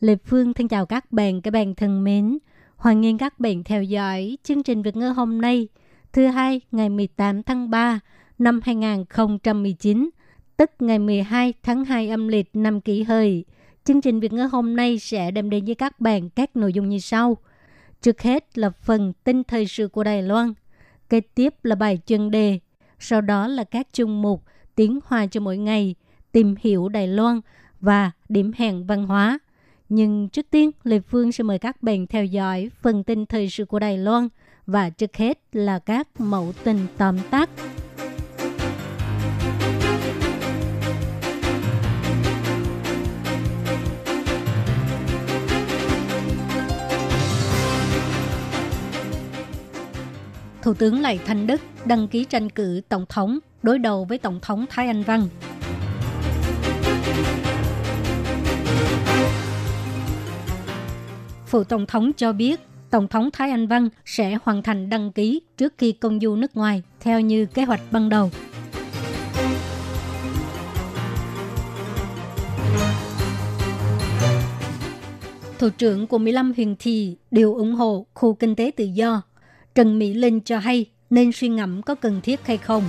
Lê Phương thân chào các bạn, các bạn thân mến. Hoan nghênh các bạn theo dõi chương trình Việt ngữ hôm nay, thứ hai ngày 18 tháng 3 năm 2019, tức ngày 12 tháng 2 âm lịch năm kỷ hợi. Chương trình Việt ngữ hôm nay sẽ đem đến với các bạn các nội dung như sau. Trước hết là phần tin thời sự của Đài Loan, kế tiếp là bài chuyên đề, sau đó là các chung mục tiếng hoa cho mỗi ngày, tìm hiểu Đài Loan và điểm hẹn văn hóa. Nhưng trước tiên, Lê Phương sẽ mời các bạn theo dõi phần tin thời sự của Đài Loan và trước hết là các mẫu tin tóm tắt. Thủ tướng Lại Thanh Đức đăng ký tranh cử Tổng thống đối đầu với Tổng thống Thái Anh Văn. Phụ Tổng thống cho biết, Tổng thống Thái Anh Văn sẽ hoàn thành đăng ký trước khi công du nước ngoài, theo như kế hoạch ban đầu. Thủ trưởng của 15 huyện thị đều ủng hộ khu kinh tế tự do. Trần Mỹ Linh cho hay nên suy ngẫm có cần thiết hay không.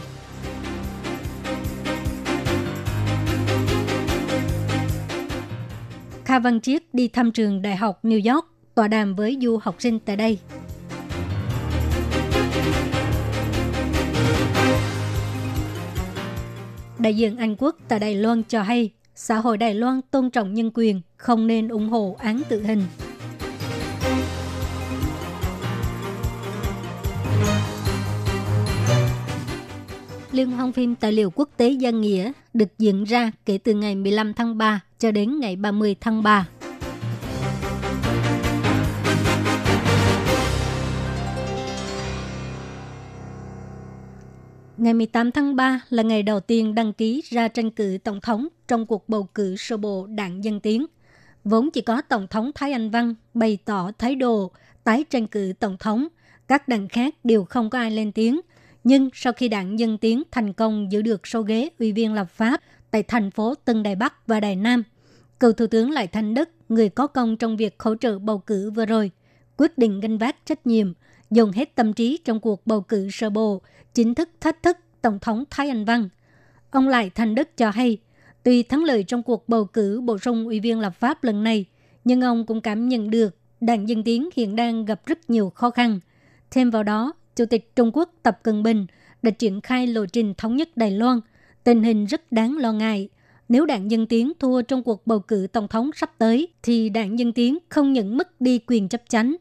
Kha Văn Chiết đi thăm trường Đại học New York, tọa đàm với du học sinh tại đây. Đại diện Anh Quốc tại Đài Loan cho hay, xã hội Đài Loan tôn trọng nhân quyền, không nên ủng hộ án tử hình. Liên hoan phim tài liệu quốc tế Giang Nghĩa được diễn ra kể từ ngày 15 tháng 3 cho đến ngày 30 tháng 3. Ngày 18 tháng 3 là ngày đầu tiên đăng ký ra tranh cử tổng thống trong cuộc bầu cử sơ bộ đảng Dân Tiến. Vốn chỉ có Tổng thống Thái Anh Văn bày tỏ thái độ tái tranh cử tổng thống, các đảng khác đều không có ai lên tiếng. Nhưng sau khi đảng Dân Tiến thành công giữ được số ghế ủy viên lập pháp tại thành phố Tân Đài Bắc và Đài Nam, cựu Thủ tướng Lại Thanh Đức, người có công trong việc hỗ trợ bầu cử vừa rồi, quyết định gánh vác trách nhiệm, dùng hết tâm trí trong cuộc bầu cử sơ bộ, chính thức thách thức Tổng thống Thái Anh Văn. Ông Lại Thanh Đức cho hay, tuy thắng lợi trong cuộc bầu cử bổ sung ủy viên lập pháp lần này, nhưng ông cũng cảm nhận được đảng Dân Tiến hiện đang gặp rất nhiều khó khăn. Thêm vào đó, Chủ tịch Trung Quốc Tập Cận Bình đã triển khai lộ trình thống nhất Đài Loan. Tình hình rất đáng lo ngại. Nếu đảng Dân Tiến thua trong cuộc bầu cử tổng thống sắp tới, thì đảng Dân Tiến không những mất đi quyền chấp chánh,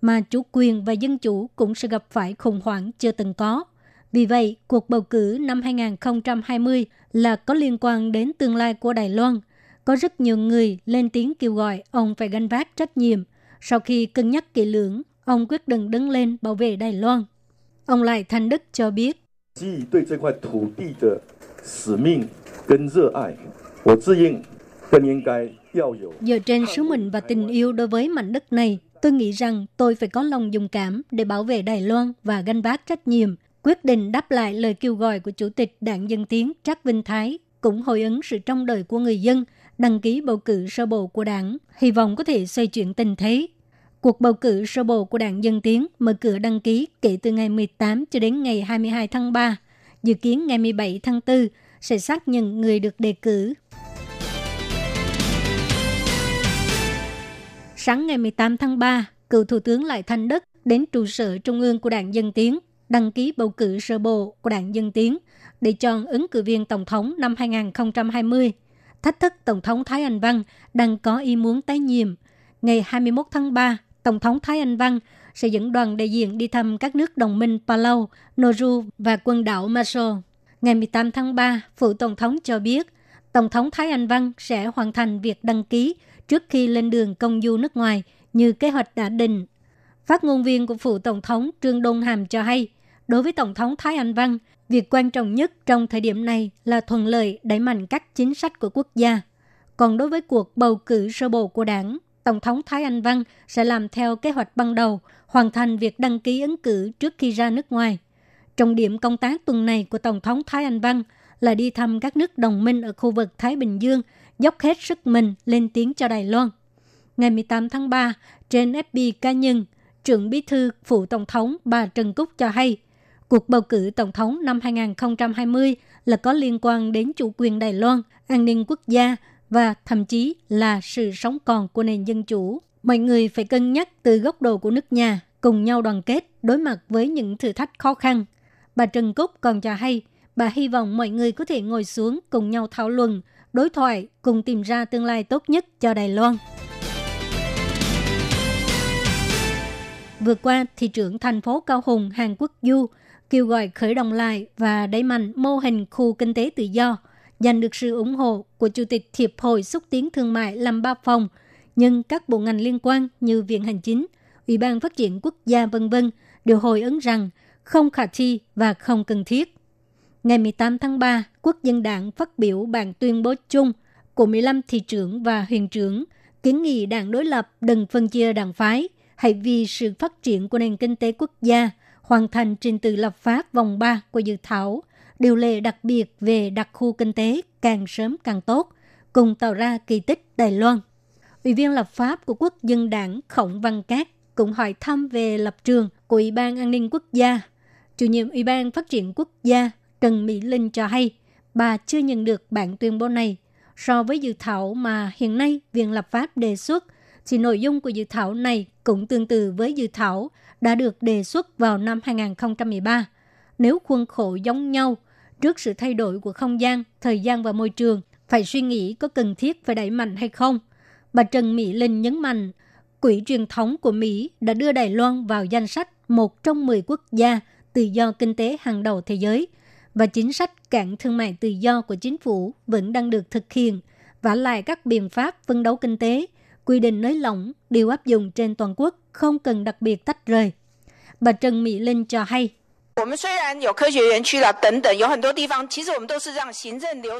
mà chủ quyền và dân chủ cũng sẽ gặp phải khủng hoảng chưa từng có. Vì vậy, cuộc bầu cử năm 2020 là có liên quan đến tương lai của Đài Loan. Có rất nhiều người lên tiếng kêu gọi ông phải gánh vác trách nhiệm. Sau khi cân nhắc kỹ lưỡng, ông quyết định đứng lên bảo vệ Đài Loan. Ông Lại Thanh Đức cho biết. Dựa trên sứ mệnh và tình yêu đối với mảnh đất này, tôi nghĩ rằng tôi phải có lòng dùng cảm để bảo vệ Đài Loan và gánh vác trách nhiệm, quyết định đáp lại lời kêu gọi của Chủ tịch Đảng Dân Tiến Trác Vinh Thái, cũng hồi ứng sự trong đời của người dân, đăng ký bầu cử sơ bộ của đảng, hy vọng có thể xoay chuyển tình thế, Cuộc bầu cử sơ bộ của Đảng Dân Tiến mở cửa đăng ký kể từ ngày 18 cho đến ngày 22 tháng 3. Dự kiến ngày 17 tháng 4 sẽ xác nhận người được đề cử. Sáng ngày 18 tháng 3, cựu Thủ tướng Lại Thanh Đức đến trụ sở trung ương của Đảng Dân Tiến đăng ký bầu cử sơ bộ của Đảng Dân Tiến để chọn ứng cử viên Tổng thống năm 2020. Thách thức Tổng thống Thái Anh Văn đang có ý muốn tái nhiệm. Ngày 21 tháng 3, Tổng thống Thái Anh Văn sẽ dẫn đoàn đại diện đi thăm các nước đồng minh Palau, Nauru và quần đảo Marshall. Ngày 18 tháng 3, Phụ Tổng thống cho biết Tổng thống Thái Anh Văn sẽ hoàn thành việc đăng ký trước khi lên đường công du nước ngoài như kế hoạch đã định. Phát ngôn viên của phụ Tổng thống Trương Đôn Hàm cho hay, đối với Tổng thống Thái Anh Văn, việc quan trọng nhất trong thời điểm này là thuận lợi đẩy mạnh các chính sách của quốc gia. Còn đối với cuộc bầu cử sơ bộ của đảng, Tổng thống Thái Anh Văn sẽ làm theo kế hoạch ban đầu, hoàn thành việc đăng ký ứng cử trước khi ra nước ngoài. Trọng điểm công tác tuần này của Tổng thống Thái Anh Văn là đi thăm các nước đồng minh ở khu vực Thái Bình Dương, dốc hết sức mình lên tiếng cho Đài Loan. Ngày 18 tháng 3, trên FB cá nhân, trưởng bí thư phụ tổng thống bà Trần Cúc cho hay, cuộc bầu cử tổng thống năm 2020 là có liên quan đến chủ quyền Đài Loan, an ninh quốc gia và thậm chí là sự sống còn của nền dân chủ. Mọi người phải cân nhắc từ góc độ của nước nhà, cùng nhau đoàn kết đối mặt với những thử thách khó khăn. Bà Trần Cúc còn cho hay, bà hy vọng mọi người có thể ngồi xuống cùng nhau thảo luận, đối thoại, cùng tìm ra tương lai tốt nhất cho Đài Loan. Vừa qua, thị trưởng thành phố Cao Hùng, Hàn Quốc Du kêu gọi khởi động lại và đẩy mạnh mô hình khu kinh tế tự do, giành được sự ủng hộ của Chủ tịch Hiệp hội Xúc tiến Thương mại Lâm Ba Phòng, nhưng các bộ ngành liên quan như Viện Hành Chính, Ủy ban Phát triển Quốc gia vân vân đều hồi ứng rằng không khả thi và không cần thiết. Ngày 18 tháng 3, Quốc dân đảng phát biểu bản tuyên bố chung của 15 thị trưởng và huyền trưởng kiến nghị đảng đối lập đừng phân chia đảng phái, hãy vì sự phát triển của nền kinh tế quốc gia hoàn thành trình tự lập pháp vòng 3 của dự thảo, điều lệ đặc biệt về đặc khu kinh tế càng sớm càng tốt, cùng tạo ra kỳ tích Đài Loan. Ủy viên lập pháp của Quốc dân đảng Khổng Văn Cát cũng hỏi thăm về lập trường của Ủy ban An ninh Quốc gia. Chủ nhiệm Ủy ban Phát triển Quốc gia Trần Mỹ Linh cho hay, bà chưa nhận được bản tuyên bố này. So với dự thảo mà hiện nay Viện Lập pháp đề xuất, thì nội dung của dự thảo này cũng tương tự với dự thảo đã được đề xuất vào năm 2013. Nếu khuôn khổ giống nhau, trước sự thay đổi của không gian, thời gian và môi trường, phải suy nghĩ có cần thiết phải đẩy mạnh hay không. Bà Trần Mỹ Linh nhấn mạnh, Quỹ truyền thống của Mỹ đã đưa Đài Loan vào danh sách một trong 10 quốc gia tự do kinh tế hàng đầu thế giới và chính sách cản thương mại tự do của chính phủ vẫn đang được thực hiện và lại các biện pháp phân đấu kinh tế, quy định nới lỏng đều áp dụng trên toàn quốc không cần đặc biệt tách rời. Bà Trần Mỹ Linh cho hay,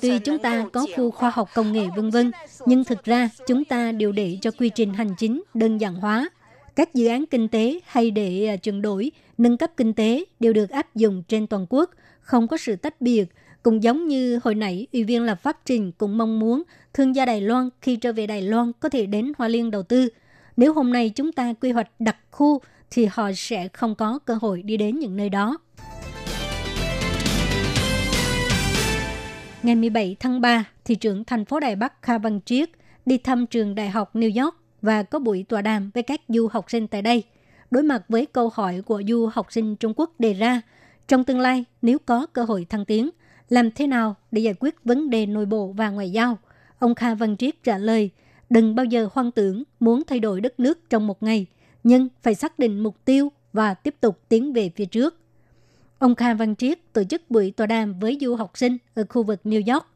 Tuy chúng ta có khu khoa học công nghệ vân vân, nhưng thực ra chúng ta đều để cho quy trình hành chính đơn giản hóa. Các dự án kinh tế hay để à, chuyển đổi, nâng cấp kinh tế đều được áp dụng trên toàn quốc, không có sự tách biệt. Cũng giống như hồi nãy, Ủy viên lập pháp trình cũng mong muốn thương gia Đài Loan khi trở về Đài Loan có thể đến Hoa Liên đầu tư. Nếu hôm nay chúng ta quy hoạch đặc khu thì họ sẽ không có cơ hội đi đến những nơi đó. Ngày 17 tháng 3, thị trưởng thành phố Đài Bắc Kha Văn Triết đi thăm trường Đại học New York và có buổi tọa đàm với các du học sinh tại đây. Đối mặt với câu hỏi của du học sinh Trung Quốc đề ra, trong tương lai nếu có cơ hội thăng tiến, làm thế nào để giải quyết vấn đề nội bộ và ngoại giao? Ông Kha Văn Triết trả lời, đừng bao giờ hoang tưởng muốn thay đổi đất nước trong một ngày, nhưng phải xác định mục tiêu và tiếp tục tiến về phía trước. Ông Kha Văn Triết tổ chức buổi tọa đàm với du học sinh ở khu vực New York.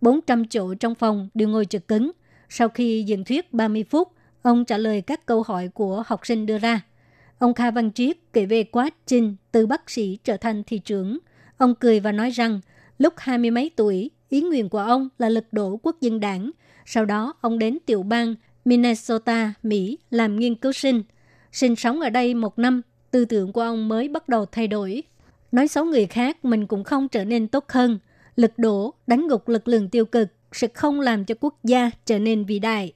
400 chỗ trong phòng đều ngồi trực cứng. Sau khi diễn thuyết 30 phút, ông trả lời các câu hỏi của học sinh đưa ra. Ông Kha Văn Triết kể về quá trình từ bác sĩ trở thành thị trưởng. Ông cười và nói rằng lúc hai mươi mấy tuổi, ý nguyện của ông là lật đổ quốc dân đảng. Sau đó, ông đến tiểu bang Minnesota, Mỹ làm nghiên cứu sinh. Sinh sống ở đây một năm, tư tưởng của ông mới bắt đầu thay đổi. Nói xấu người khác, mình cũng không trở nên tốt hơn. Lực đổ, đánh gục lực lượng tiêu cực sẽ không làm cho quốc gia trở nên vĩ đại.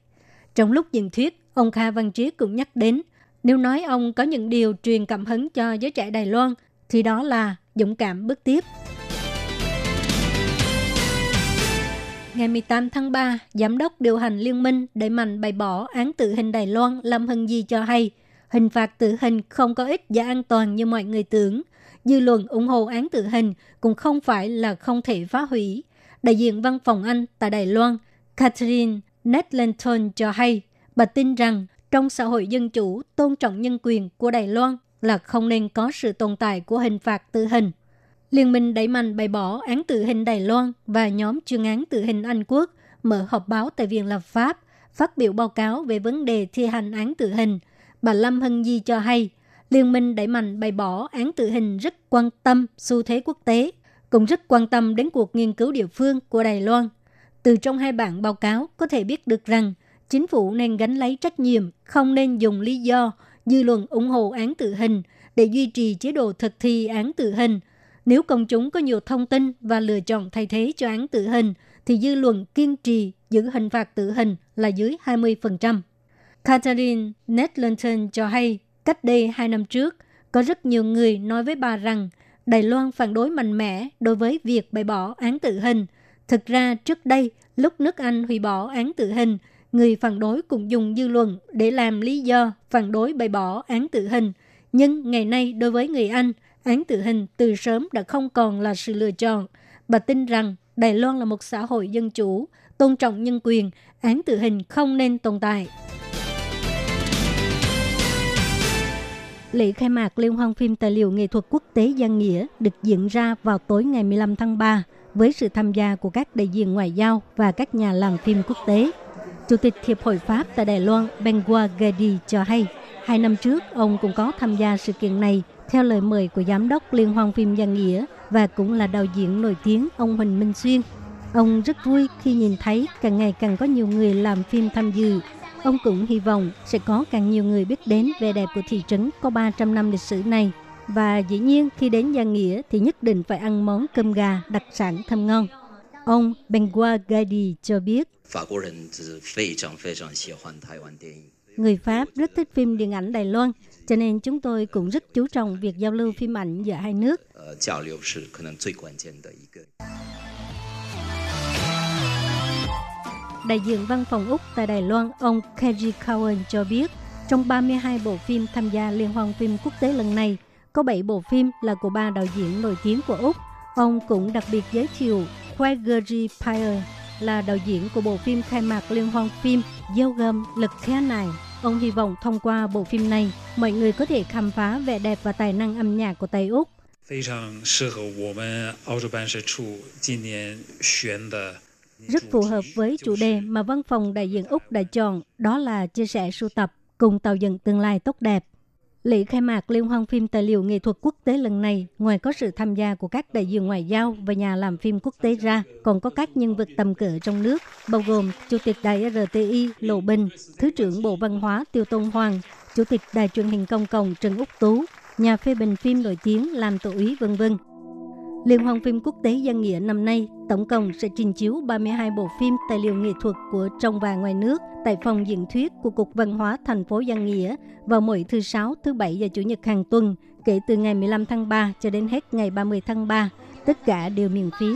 Trong lúc diễn thuyết, ông Kha Văn Triết cũng nhắc đến, nếu nói ông có những điều truyền cảm hứng cho giới trẻ Đài Loan, thì đó là dũng cảm bước tiếp. Ngày 18 tháng 3, Giám đốc điều hành liên minh đẩy mạnh bày bỏ án tử hình Đài Loan Lâm Hân Di cho hay, hình phạt tử hình không có ích và an toàn như mọi người tưởng. Dư luận ủng hộ án tử hình cũng không phải là không thể phá hủy. Đại diện văn phòng Anh tại Đài Loan, Catherine Netlenton cho hay, bà tin rằng trong xã hội dân chủ, tôn trọng nhân quyền của Đài Loan là không nên có sự tồn tại của hình phạt tử hình. Liên minh đẩy mạnh bày bỏ án tử hình Đài Loan và nhóm chuyên án tử hình Anh Quốc mở họp báo tại Viện Lập pháp, phát biểu báo cáo về vấn đề thi hành án tử hình. Bà Lâm Hân Di cho hay, Liên minh đẩy mạnh bày bỏ án tử hình rất quan tâm xu thế quốc tế, cũng rất quan tâm đến cuộc nghiên cứu địa phương của Đài Loan. Từ trong hai bản báo cáo có thể biết được rằng chính phủ nên gánh lấy trách nhiệm, không nên dùng lý do dư luận ủng hộ án tử hình để duy trì chế độ thực thi án tử hình. Nếu công chúng có nhiều thông tin và lựa chọn thay thế cho án tử hình, thì dư luận kiên trì giữ hình phạt tử hình là dưới 20%. Catherine Netlanton cho hay, cách đây hai năm trước, có rất nhiều người nói với bà rằng Đài Loan phản đối mạnh mẽ đối với việc bãi bỏ án tử hình. Thực ra trước đây, lúc nước Anh hủy bỏ án tử hình, người phản đối cũng dùng dư luận để làm lý do phản đối bãi bỏ án tử hình. Nhưng ngày nay đối với người Anh, án tử hình từ sớm đã không còn là sự lựa chọn. Bà tin rằng Đài Loan là một xã hội dân chủ, tôn trọng nhân quyền, án tử hình không nên tồn tại. Lễ khai mạc Liên hoan phim tài liệu nghệ thuật quốc tế Giang Nghĩa được diễn ra vào tối ngày 15 tháng 3 với sự tham gia của các đại diện ngoại giao và các nhà làm phim quốc tế. Chủ tịch Hiệp hội Pháp tại Đài Loan Bengua Gadi cho hay, hai năm trước ông cũng có tham gia sự kiện này theo lời mời của giám đốc Liên hoan phim Giang Nghĩa và cũng là đạo diễn nổi tiếng ông Huỳnh Minh Xuyên. Ông rất vui khi nhìn thấy càng ngày càng có nhiều người làm phim tham dự. Ông cũng hy vọng sẽ có càng nhiều người biết đến vẻ đẹp của thị trấn có 300 năm lịch sử này. Và dĩ nhiên khi đến Gia Nghĩa thì nhất định phải ăn món cơm gà đặc sản thơm ngon. Ông Bengua Gadi cho biết, Người Pháp rất thích phim điện ảnh Đài Loan, cho nên chúng tôi cũng rất chú trọng việc giao lưu phim ảnh giữa hai nước. Ờ, Đại diện văn phòng Úc tại Đài Loan, ông Keji Cowan cho biết, trong 32 bộ phim tham gia Liên hoan phim quốc tế lần này, có 7 bộ phim là của ba đạo diễn nổi tiếng của Úc. Ông cũng đặc biệt giới thiệu Gregory Pyle là đạo diễn của bộ phim khai mạc liên hoan phim Dâu gầm lực khe này. Ông hy vọng thông qua bộ phim này, mọi người có thể khám phá vẻ đẹp và tài năng âm nhạc của Tây Úc. Rất phù hợp với chủ đề mà văn phòng đại diện Úc đã chọn, đó là chia sẻ sưu tập cùng tạo dựng tương lai tốt đẹp. Lễ khai mạc Liên hoan phim tài liệu nghệ thuật quốc tế lần này, ngoài có sự tham gia của các đại diện ngoại giao và nhà làm phim quốc tế ra, còn có các nhân vật tầm cỡ trong nước, bao gồm Chủ tịch Đài RTI Lộ Bình, Thứ trưởng Bộ Văn hóa Tiêu Tôn Hoàng, Chủ tịch Đài truyền hình công cộng Trần Úc Tú, nhà phê bình phim nổi tiếng làm tổ ý vân vân. Liên hoan phim quốc tế Giang Nghĩa năm nay tổng cộng sẽ trình chiếu 32 bộ phim tài liệu nghệ thuật của trong và ngoài nước tại phòng diễn thuyết của Cục Văn hóa thành phố Giang Nghĩa vào mỗi thứ Sáu, thứ Bảy và Chủ nhật hàng tuần kể từ ngày 15 tháng 3 cho đến hết ngày 30 tháng 3. Tất cả đều miễn phí.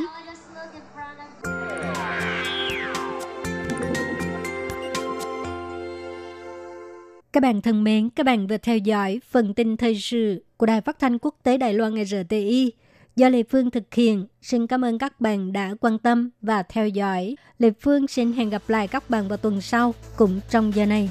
Các bạn thân mến, các bạn vừa theo dõi phần tin thời sự của Đài Phát thanh Quốc tế Đài Loan RTI do Lê Phương thực hiện. Xin cảm ơn các bạn đã quan tâm và theo dõi. Lê Phương xin hẹn gặp lại các bạn vào tuần sau, cũng trong giờ này.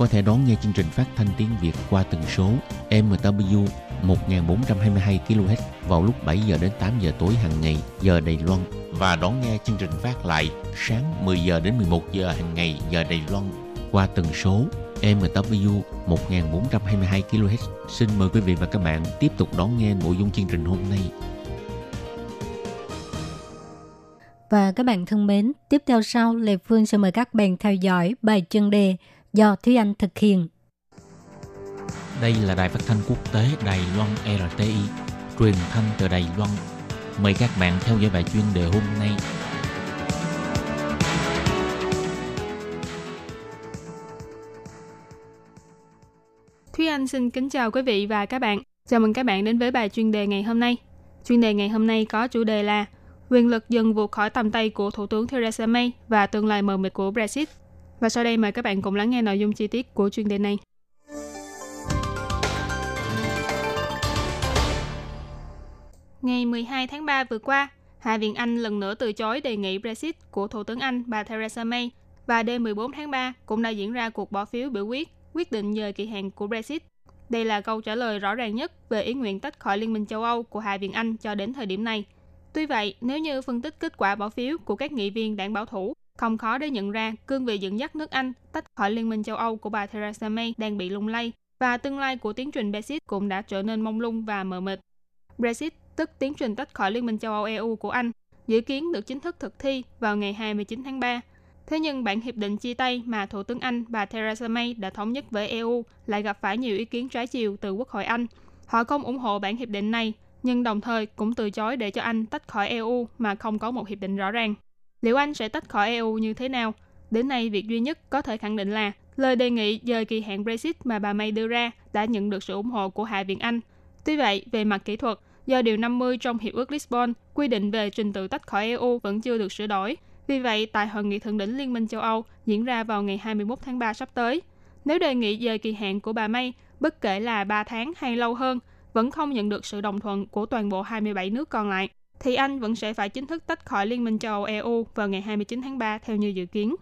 có thể đón nghe chương trình phát thanh tiếng Việt qua tần số MW 1422 kHz vào lúc 7 giờ đến 8 giờ tối hàng ngày giờ Đài Loan và đón nghe chương trình phát lại sáng 10 giờ đến 11 giờ hàng ngày giờ Đài Loan qua tần số MW 1422 kHz. Xin mời quý vị và các bạn tiếp tục đón nghe nội dung chương trình hôm nay. Và các bạn thân mến, tiếp theo sau Lê Phương sẽ mời các bạn theo dõi bài chân đề do Thúy Anh thực hiện. Đây là đài phát thanh quốc tế Đài Loan RTI, truyền thanh từ Đài Loan. Mời các bạn theo dõi bài chuyên đề hôm nay. Thúy Anh xin kính chào quý vị và các bạn. Chào mừng các bạn đến với bài chuyên đề ngày hôm nay. Chuyên đề ngày hôm nay có chủ đề là quyền lực dần vụt khỏi tầm tay của Thủ tướng Theresa May và tương lai mờ mịt của Brexit. Và sau đây mời các bạn cùng lắng nghe nội dung chi tiết của chuyên đề này. Ngày 12 tháng 3 vừa qua, Hạ viện Anh lần nữa từ chối đề nghị Brexit của Thủ tướng Anh bà Theresa May và đêm 14 tháng 3 cũng đã diễn ra cuộc bỏ phiếu biểu quyết quyết định dời kỳ hạn của Brexit. Đây là câu trả lời rõ ràng nhất về ý nguyện tách khỏi Liên minh châu Âu của Hạ viện Anh cho đến thời điểm này. Tuy vậy, nếu như phân tích kết quả bỏ phiếu của các nghị viên đảng bảo thủ, không khó để nhận ra cương vị dẫn dắt nước Anh tách khỏi Liên minh châu Âu của bà Theresa May đang bị lung lay và tương lai của tiến trình Brexit cũng đã trở nên mông lung và mờ mịt. Brexit, tức tiến trình tách khỏi Liên minh châu Âu EU của Anh, dự kiến được chính thức thực thi vào ngày 29 tháng 3. Thế nhưng bản hiệp định chia tay mà Thủ tướng Anh bà Theresa May đã thống nhất với EU lại gặp phải nhiều ý kiến trái chiều từ Quốc hội Anh. Họ không ủng hộ bản hiệp định này, nhưng đồng thời cũng từ chối để cho Anh tách khỏi EU mà không có một hiệp định rõ ràng. Liệu Anh sẽ tách khỏi EU như thế nào? Đến nay, việc duy nhất có thể khẳng định là lời đề nghị dời kỳ hạn Brexit mà bà May đưa ra đã nhận được sự ủng hộ của Hạ viện Anh. Tuy vậy, về mặt kỹ thuật, do Điều 50 trong Hiệp ước Lisbon quy định về trình tự tách khỏi EU vẫn chưa được sửa đổi, vì vậy, tại hội nghị thượng đỉnh Liên minh châu Âu diễn ra vào ngày 21 tháng 3 sắp tới, nếu đề nghị dời kỳ hạn của bà May, bất kể là 3 tháng hay lâu hơn, vẫn không nhận được sự đồng thuận của toàn bộ 27 nước còn lại, thì Anh vẫn sẽ phải chính thức tách khỏi Liên minh châu Âu EU vào ngày 29 tháng 3 theo như dự kiến.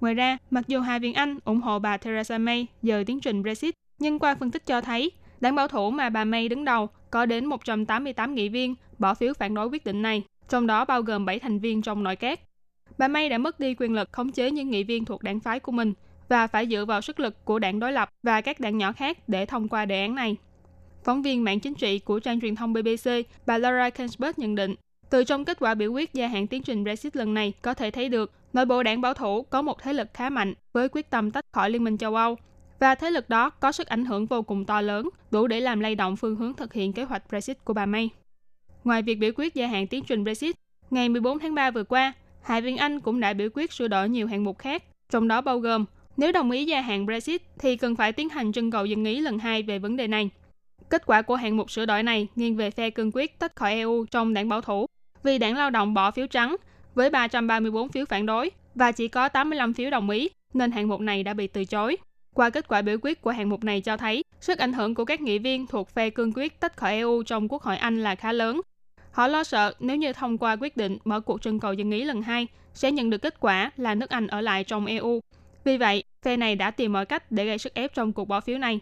Ngoài ra, mặc dù Hạ viện Anh ủng hộ bà Theresa May dời tiến trình Brexit, nhưng qua phân tích cho thấy, đảng bảo thủ mà bà May đứng đầu có đến 188 nghị viên bỏ phiếu phản đối quyết định này, trong đó bao gồm 7 thành viên trong nội các. Bà May đã mất đi quyền lực khống chế những nghị viên thuộc đảng phái của mình và phải dựa vào sức lực của đảng đối lập và các đảng nhỏ khác để thông qua đề án này. Phóng viên mạng chính trị của trang truyền thông BBC, bà Laura Kensberg nhận định, từ trong kết quả biểu quyết gia hạn tiến trình Brexit lần này có thể thấy được nội bộ đảng bảo thủ có một thế lực khá mạnh với quyết tâm tách khỏi Liên minh châu Âu và thế lực đó có sức ảnh hưởng vô cùng to lớn, đủ để làm lay động phương hướng thực hiện kế hoạch Brexit của bà May. Ngoài việc biểu quyết gia hạn tiến trình Brexit, ngày 14 tháng 3 vừa qua, Hạ viện Anh cũng đã biểu quyết sửa đổi nhiều hạng mục khác, trong đó bao gồm nếu đồng ý gia hạn Brexit thì cần phải tiến hành trưng cầu dân ý lần hai về vấn đề này. Kết quả của hạng mục sửa đổi này nghiêng về phe cương quyết tách khỏi EU trong đảng bảo thủ, vì đảng lao động bỏ phiếu trắng với 334 phiếu phản đối và chỉ có 85 phiếu đồng ý, nên hạng mục này đã bị từ chối. Qua kết quả biểu quyết của hạng mục này cho thấy, sức ảnh hưởng của các nghị viên thuộc phe cương quyết tách khỏi EU trong Quốc hội Anh là khá lớn, Họ lo sợ nếu như thông qua quyết định mở cuộc trưng cầu dân ý lần hai sẽ nhận được kết quả là nước Anh ở lại trong EU. Vì vậy, phe này đã tìm mọi cách để gây sức ép trong cuộc bỏ phiếu này.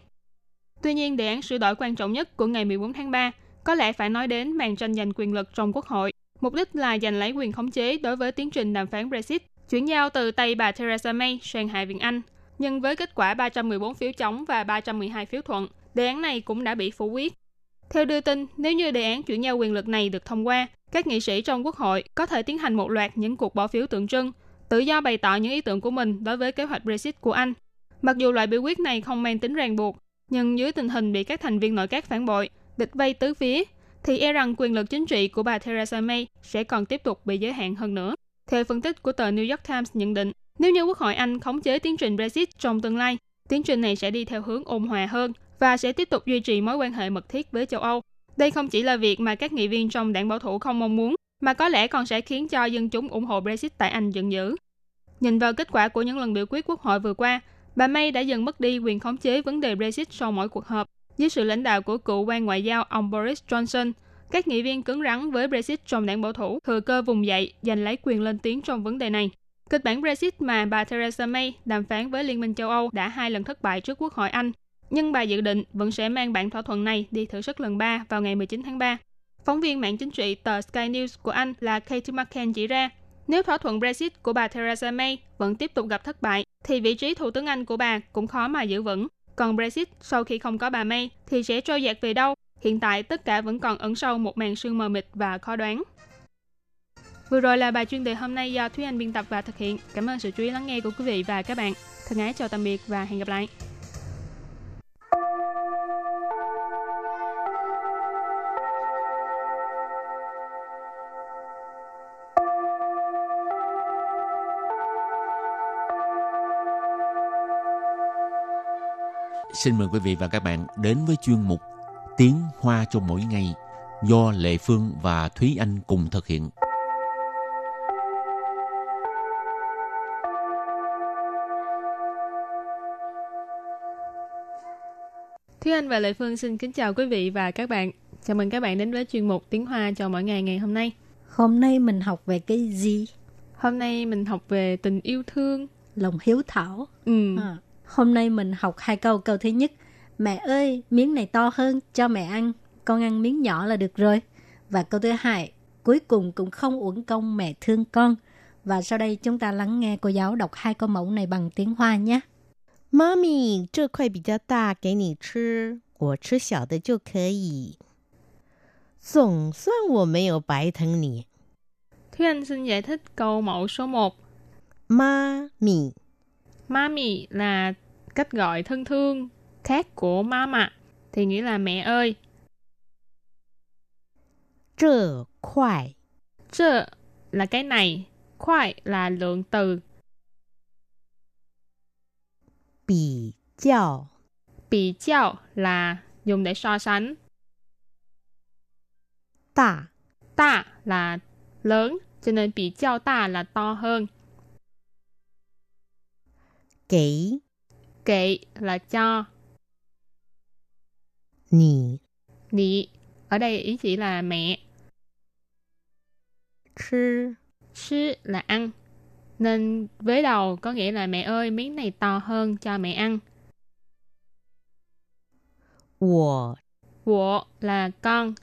Tuy nhiên, đề án sửa đổi quan trọng nhất của ngày 14 tháng 3 có lẽ phải nói đến màn tranh giành quyền lực trong Quốc hội. Mục đích là giành lấy quyền khống chế đối với tiến trình đàm phán Brexit, chuyển giao từ tay bà Theresa May sang Hạ viện Anh. Nhưng với kết quả 314 phiếu chống và 312 phiếu thuận, đề án này cũng đã bị phủ quyết theo đưa tin, nếu như đề án chuyển giao quyền lực này được thông qua, các nghị sĩ trong Quốc hội có thể tiến hành một loạt những cuộc bỏ phiếu tượng trưng, tự do bày tỏ những ý tưởng của mình đối với kế hoạch Brexit của Anh. Mặc dù loại biểu quyết này không mang tính ràng buộc, nhưng dưới tình hình bị các thành viên nội các phản bội, địch vây tứ phía, thì e rằng quyền lực chính trị của bà Theresa May sẽ còn tiếp tục bị giới hạn hơn nữa. Theo phân tích của tờ New York Times nhận định, nếu như Quốc hội Anh khống chế tiến trình Brexit trong tương lai, tiến trình này sẽ đi theo hướng ôn hòa hơn và sẽ tiếp tục duy trì mối quan hệ mật thiết với châu Âu. Đây không chỉ là việc mà các nghị viên trong đảng bảo thủ không mong muốn, mà có lẽ còn sẽ khiến cho dân chúng ủng hộ Brexit tại Anh giận dữ. Nhìn vào kết quả của những lần biểu quyết quốc hội vừa qua, bà May đã dần mất đi quyền khống chế vấn đề Brexit sau mỗi cuộc họp. Dưới sự lãnh đạo của cựu quan ngoại giao ông Boris Johnson, các nghị viên cứng rắn với Brexit trong đảng bảo thủ thừa cơ vùng dậy giành lấy quyền lên tiếng trong vấn đề này. Kịch bản Brexit mà bà Theresa May đàm phán với Liên minh châu Âu đã hai lần thất bại trước Quốc hội Anh nhưng bà dự định vẫn sẽ mang bản thỏa thuận này đi thử sức lần 3 vào ngày 19 tháng 3. Phóng viên mạng chính trị tờ Sky News của Anh là Katie McCann chỉ ra, nếu thỏa thuận Brexit của bà Theresa May vẫn tiếp tục gặp thất bại, thì vị trí Thủ tướng Anh của bà cũng khó mà giữ vững. Còn Brexit, sau khi không có bà May, thì sẽ trôi dạt về đâu? Hiện tại, tất cả vẫn còn ẩn sâu một màn sương mờ mịt và khó đoán. Vừa rồi là bài chuyên đề hôm nay do Thúy Anh biên tập và thực hiện. Cảm ơn sự chú ý lắng nghe của quý vị và các bạn. Thân ái, chào tạm biệt và hẹn gặp lại. Xin mời quý vị và các bạn đến với chuyên mục Tiếng Hoa cho mỗi ngày do Lệ Phương và Thúy Anh cùng thực hiện. Thúy Anh và Lệ Phương xin kính chào quý vị và các bạn. Chào mừng các bạn đến với chuyên mục Tiếng Hoa cho mỗi ngày ngày hôm nay. Hôm nay mình học về cái gì? Hôm nay mình học về tình yêu thương. Lòng hiếu thảo. Ừ. À, hôm nay mình học hai câu. Câu thứ nhất, mẹ ơi, miếng này to hơn, cho mẹ ăn. Con ăn miếng nhỏ là được rồi. Và câu thứ hai, cuối cùng cũng không uổng công mẹ thương con. Và sau đây chúng ta lắng nghe cô giáo đọc hai câu mẫu này bằng tiếng Hoa nhé. 妈咪，这块比较大，给你吃，我吃小的就可以。总算我没有白疼你， Thúy Anh xin giải thích câu mẫu số 1. 妈咪， Mami là cách gọi thân thương khác của mama thì nghĩa là mẹ ơi. Chờ khoai Chờ là cái này, khoai là lượng từ. Bì chào Bì chào là dùng để so sánh. Tạ Tạ là lớn, cho nên bì chào tạ là to hơn. Kỷ Kỷ là cho. Nì Nì Ở đây ý chỉ là mẹ. Chứ Chứ là ăn. Nên với đầu có nghĩa là mẹ ơi miếng này to hơn cho mẹ ăn. Wo Wo là con.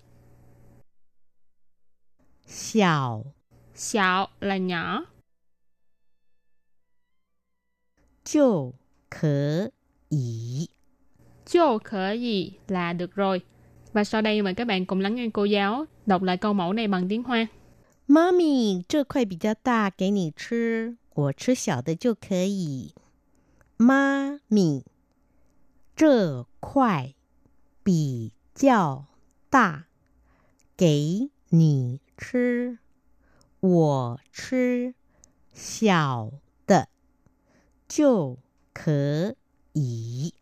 Xiao Xiao là nhỏ. 就可以。 chô khở gì là được rồi. Và sau đây mời các bạn cùng lắng nghe cô giáo đọc lại câu mẫu này bằng tiếng Hoa. 妈咪，这块比较大，给你吃，我吃小的就可以。妈咪，这块比较大，给你吃，我吃小的 就可以。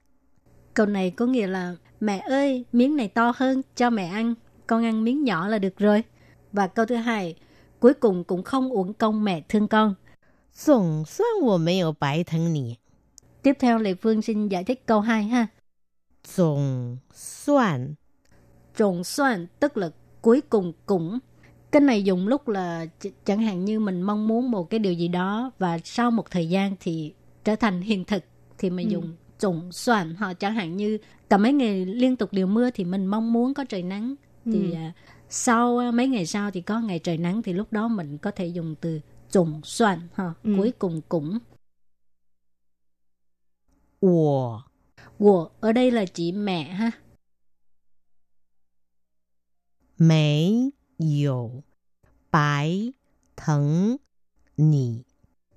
Câu này có nghĩa là mẹ ơi, miếng này to hơn, cho mẹ ăn. Con ăn miếng nhỏ là được rồi. Và câu thứ hai, cuối cùng cũng không uổng công mẹ thương con. 总算我没有白疼你。 Tiếp theo Lệ Phương xin giải thích câu 2 ha. 总算 Trộn xoan tức là cuối cùng cũng. Cái này dùng lúc là ch- chẳng hạn như mình mong muốn một cái điều gì đó và sau một thời gian thì trở thành hiện thực thì mình ừ. dùng trùng soạn họ. Chẳng hạn như cả mấy ngày liên tục đều mưa thì mình mong muốn có trời nắng. Ừ. Thì à, sau à, mấy ngày sau thì có ngày trời nắng thì lúc đó mình có thể dùng từ trùng soạn ha ừ. cuối cùng cũng của của ở đây là chỉ mẹ ha. Mấy dầu bái thần nỉ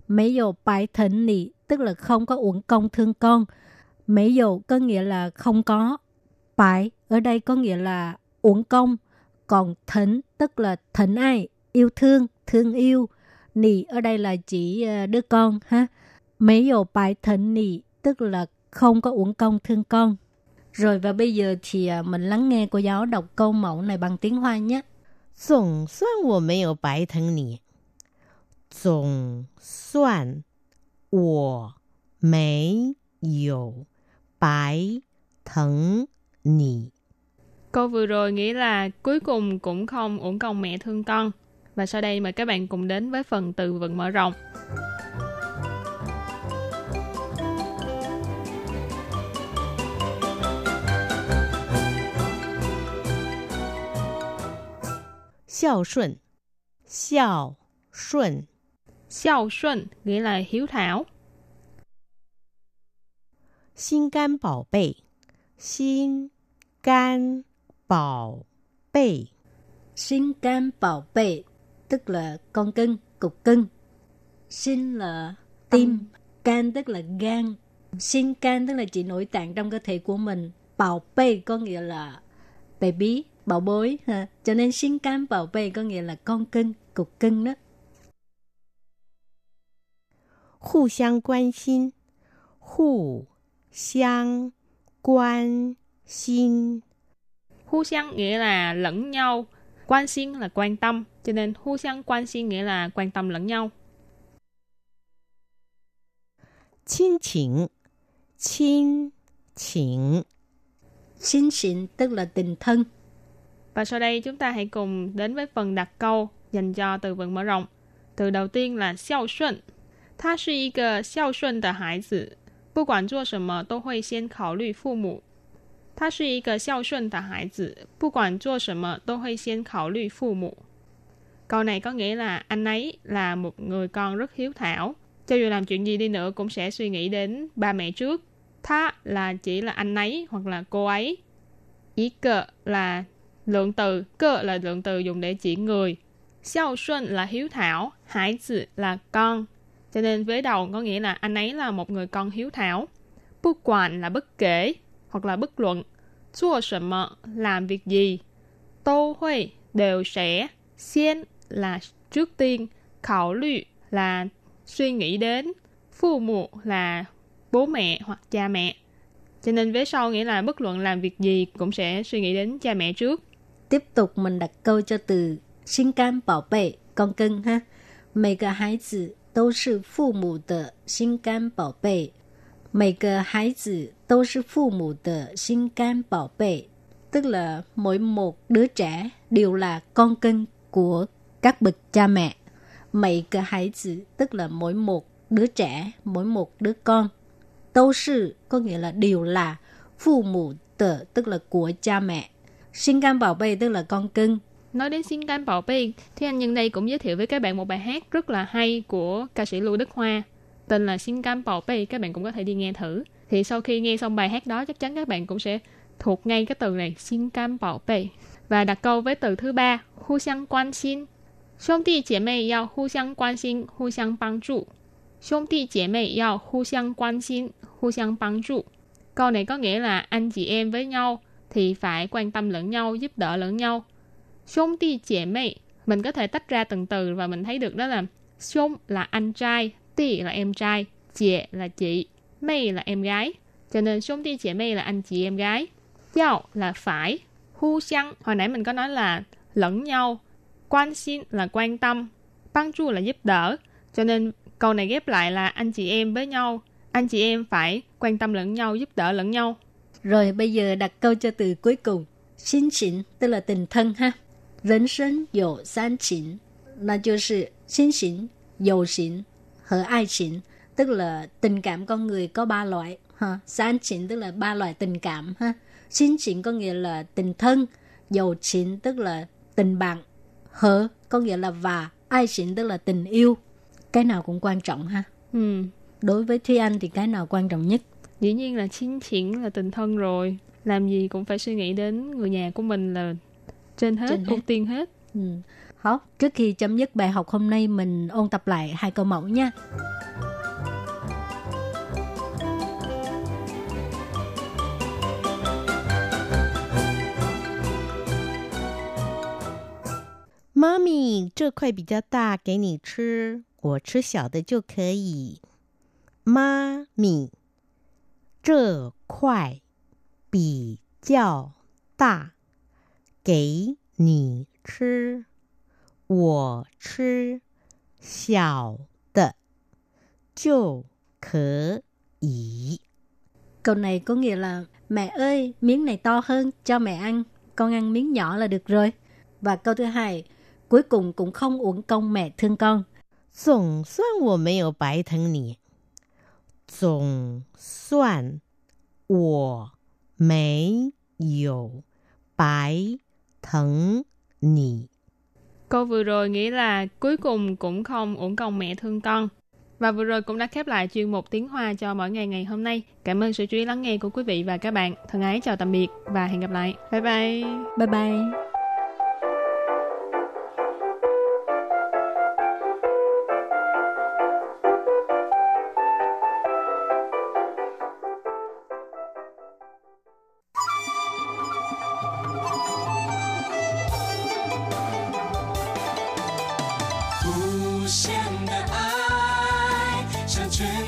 mấy dầu bái thần nỉ tức là không có uổng công thương con. Mấy dầu có nghĩa là không có. Bài ở đây có nghĩa là uổng công. Còn thỉnh tức là thỉnh ai, yêu thương, thương yêu. Nị ở đây là chỉ ờ, đứa con ha. Mấy dầu bài thỉnh nị tức là không có uổng công thương con. Rồi và bây giờ thì ờ, mình lắng nghe cô giáo đọc câu mẫu này bằng tiếng Hoa nhé. 总算我没有白疼你。总算 我没有白疼你。 Câu vừa rồi nghĩa là cuối cùng cũng không uổng công mẹ thương con. Và sau đây mời các bạn cùng đến với phần từ vựng mở rộng. 孝顺，孝顺， Xiao Shun nghĩa là hiếu thảo. Xin can bảo bệ Xin can bảo bệ Xin can bảo bệ tức là con cưng, cục cưng. Xin là tim, can tức là gan. Xin can tức là chỉ nội tạng trong cơ thể của mình. Bảo bệ có nghĩa là baby, bảo bối ha. Cho nên xin can bảo bệ có nghĩa là con cưng, cục cưng đó. 互相关心，互相关心， Hu xiang nghĩa là lẫn nhau, quan xin là quan tâm, cho nên hu xiang quan xin nghĩa là quan tâm lẫn nhau. 亲情，亲情， Xin xịn tức là tình thân. Và sau đây chúng ta hãy cùng đến với phần đặt câu dành cho từ vựng mở rộng. Từ đầu tiên là xiao xuân. 他是一个孝顺的孩子，不管做什么都会先考虑父母。他是一个孝顺的孩子，不管做什么都会先考虑父母。Câu này có nghĩa là anh ấy là một người con rất hiếu thảo. Cho dù làm chuyện gì đi nữa cũng sẽ suy nghĩ đến ba mẹ trước. Tha là chỉ là anh ấy hoặc là cô ấy. Ý cơ là lượng từ, cơ là lượng từ dùng để chỉ người. Xiao xuân là hiếu thảo, hải tử là con. cho nên với đầu có nghĩa là anh ấy là một người con hiếu thảo. Bất quản là bất kể, hoặc là bất luận. Chua sầm làm việc gì. Tô huê đều sẽ. Xiên là trước tiên. Khảo lü là suy nghĩ đến. Phu mụ là bố mẹ hoặc cha mẹ. Cho nên vế sau nghĩa là bất luận làm việc gì cũng sẽ suy nghĩ đến cha mẹ trước. Tiếp tục mình đặt câu cho từ xin can bảo vệ con cưng ha. mấy cái hai tử 都是父母的心肝宝贝。每个孩子都是父母的心肝宝贝，tức là mỗi một đứa trẻ đều là con cưng của các bậc cha mẹ. Mấy cái hài tử tức là mỗi một đứa trẻ, mỗi một đứa con. Đâu sư có nghĩa là đều là phụ mụ tờ tức là của cha mẹ. Sinh can bảo bê tức là con cưng. Nói đến xin can bảo bê, thì anh nhân đây cũng giới thiệu với các bạn một bài hát rất là hay của ca sĩ Lưu Đức Hoa. Tên là Xin can bảo bê, các bạn cũng có thể đi nghe thử. Thì sau khi nghe xong bài hát đó, chắc chắn các bạn cũng sẽ thuộc ngay cái từ này, xin can bảo bê. Và đặt câu với từ thứ ba, hu xiang quan xin. 兄弟姐妹要互相关心，互相帮助。兄弟姐妹要互相关心，互相帮助。Câu này có nghĩa là anh chị em với nhau thì phải quan tâm lẫn nhau, giúp đỡ lẫn nhau. Xông ti 姐妹 mình có thể tách ra từng từ và mình thấy được đó là xông là anh trai, ti là em trai, chị là chị, mây là em gái. Cho nên xông ti chị mây là anh chị em gái. Giao là phải, hu xiang hồi nãy mình có nói là lẫn nhau, quan xin là quan tâm, băng chu là giúp đỡ. Cho nên câu này ghép lại là anh chị em với nhau, anh chị em phải quan tâm lẫn nhau, giúp đỡ lẫn nhau. Rồi bây giờ đặt câu cho từ cuối cùng. Xin xịn tức là tình thân ha. 人生有三情，那就是亲情、友情和爱情，tức là tình cảm con người có ba loại ha. San tình tức là ba loại tình cảm ha. Xin tình có nghĩa là tình thân, dầu tình tức là tình bạn, hở có nghĩa là và, ai tình tức là tình yêu. Cái nào cũng quan trọng ha. Ừ. Đối với Thúy Anh thì cái nào quan trọng nhất? Dĩ nhiên là chính triển là tình thân rồi. Làm gì cũng phải suy nghĩ đến người nhà của mình là trên hết, Trên hết. ưu tiên hết. Ừ. Hảo, trước khi chấm dứt bài học hôm nay mình ôn tập lại hai câu mẫu nha. 妈咪，这块比较大，给你吃，我吃小的就可以。妈咪，这块比较大， 给你吃，我吃小的就可以。 Câu này có nghĩa là mẹ ơi, miếng này to hơn, cho mẹ ăn, con ăn miếng nhỏ là được rồi. Và câu thứ hai, cuối cùng cũng không uổng công mẹ thương con. 总算我没有白疼你，总算我没有白 疼你。Câu vừa rồi nghĩa là cuối cùng cũng không uổng công mẹ thương con. Và vừa rồi cũng đã khép lại chuyên mục tiếng Hoa cho mỗi ngày ngày hôm nay. Cảm ơn sự chú ý lắng nghe của quý vị và các bạn. Thân ái chào tạm biệt và hẹn gặp lại. Bye bye. Bye bye.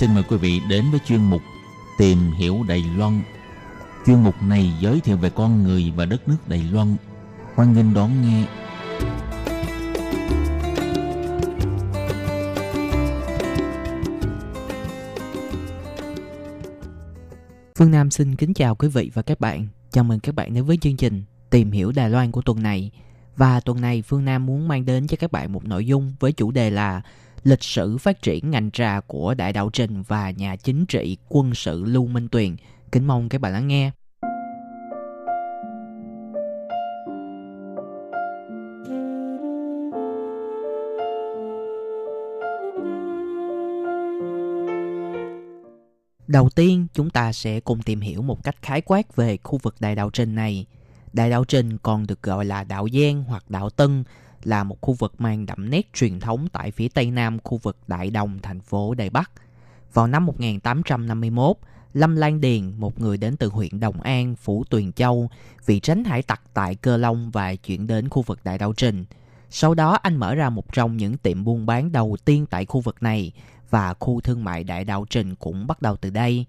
Xin mời quý vị đến với chuyên mục Tìm hiểu Đài Loan. Chuyên mục này giới thiệu về con người và đất nước Đài Loan. Hoan nghênh đón nghe. Phương Nam xin kính chào quý vị và các bạn. Chào mừng các bạn đến với chương trình Tìm hiểu Đài Loan của tuần này. Và tuần này Phương Nam muốn mang đến cho các bạn một nội dung với chủ đề là lịch sử phát triển ngành trà của Đại Đạo Trình và nhà chính trị quân sự Lưu Minh Tuyền. Kính mong các bạn lắng nghe. Đầu tiên, chúng ta sẽ cùng tìm hiểu một cách khái quát về khu vực Đại Đạo Trình này. Đại Đạo Trình còn được gọi là Đạo Giang hoặc Đạo Tân, là một khu vực mang đậm nét truyền thống tại phía tây nam khu vực Đại Đồng, thành phố Đài Bắc. Vào năm 1851, Lâm Lan Điền, một người đến từ huyện Đồng An, Phủ Tuyền Châu, vị tránh hải tặc tại Cơ Long và chuyển đến khu vực Đại Đạo Trình. Sau đó anh mở ra một trong những tiệm buôn bán đầu tiên tại khu vực này và khu thương mại Đại Đạo Trình cũng bắt đầu từ đây.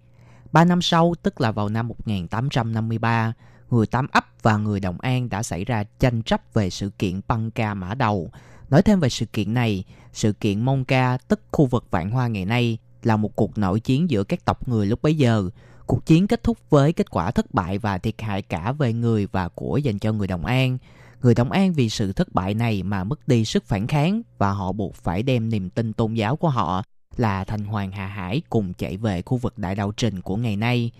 Ba năm sau, tức là vào năm 1853, người Tam Ấp và người Đồng An đã xảy ra tranh chấp về sự kiện băng ca mã đầu. Nói thêm về sự kiện này, sự kiện Mông Ca, tức khu vực Vạn Hoa ngày nay, là một cuộc nội chiến giữa các tộc người lúc bấy giờ. Cuộc chiến kết thúc với kết quả thất bại và thiệt hại cả về người và của dành cho người Đồng An. Người Đồng An vì sự thất bại này mà mất đi sức phản kháng và họ buộc phải đem niềm tin tôn giáo của họ là Thành Hoàng Hà Hải cùng chạy về khu vực Đại Đạo Trình của ngày nay.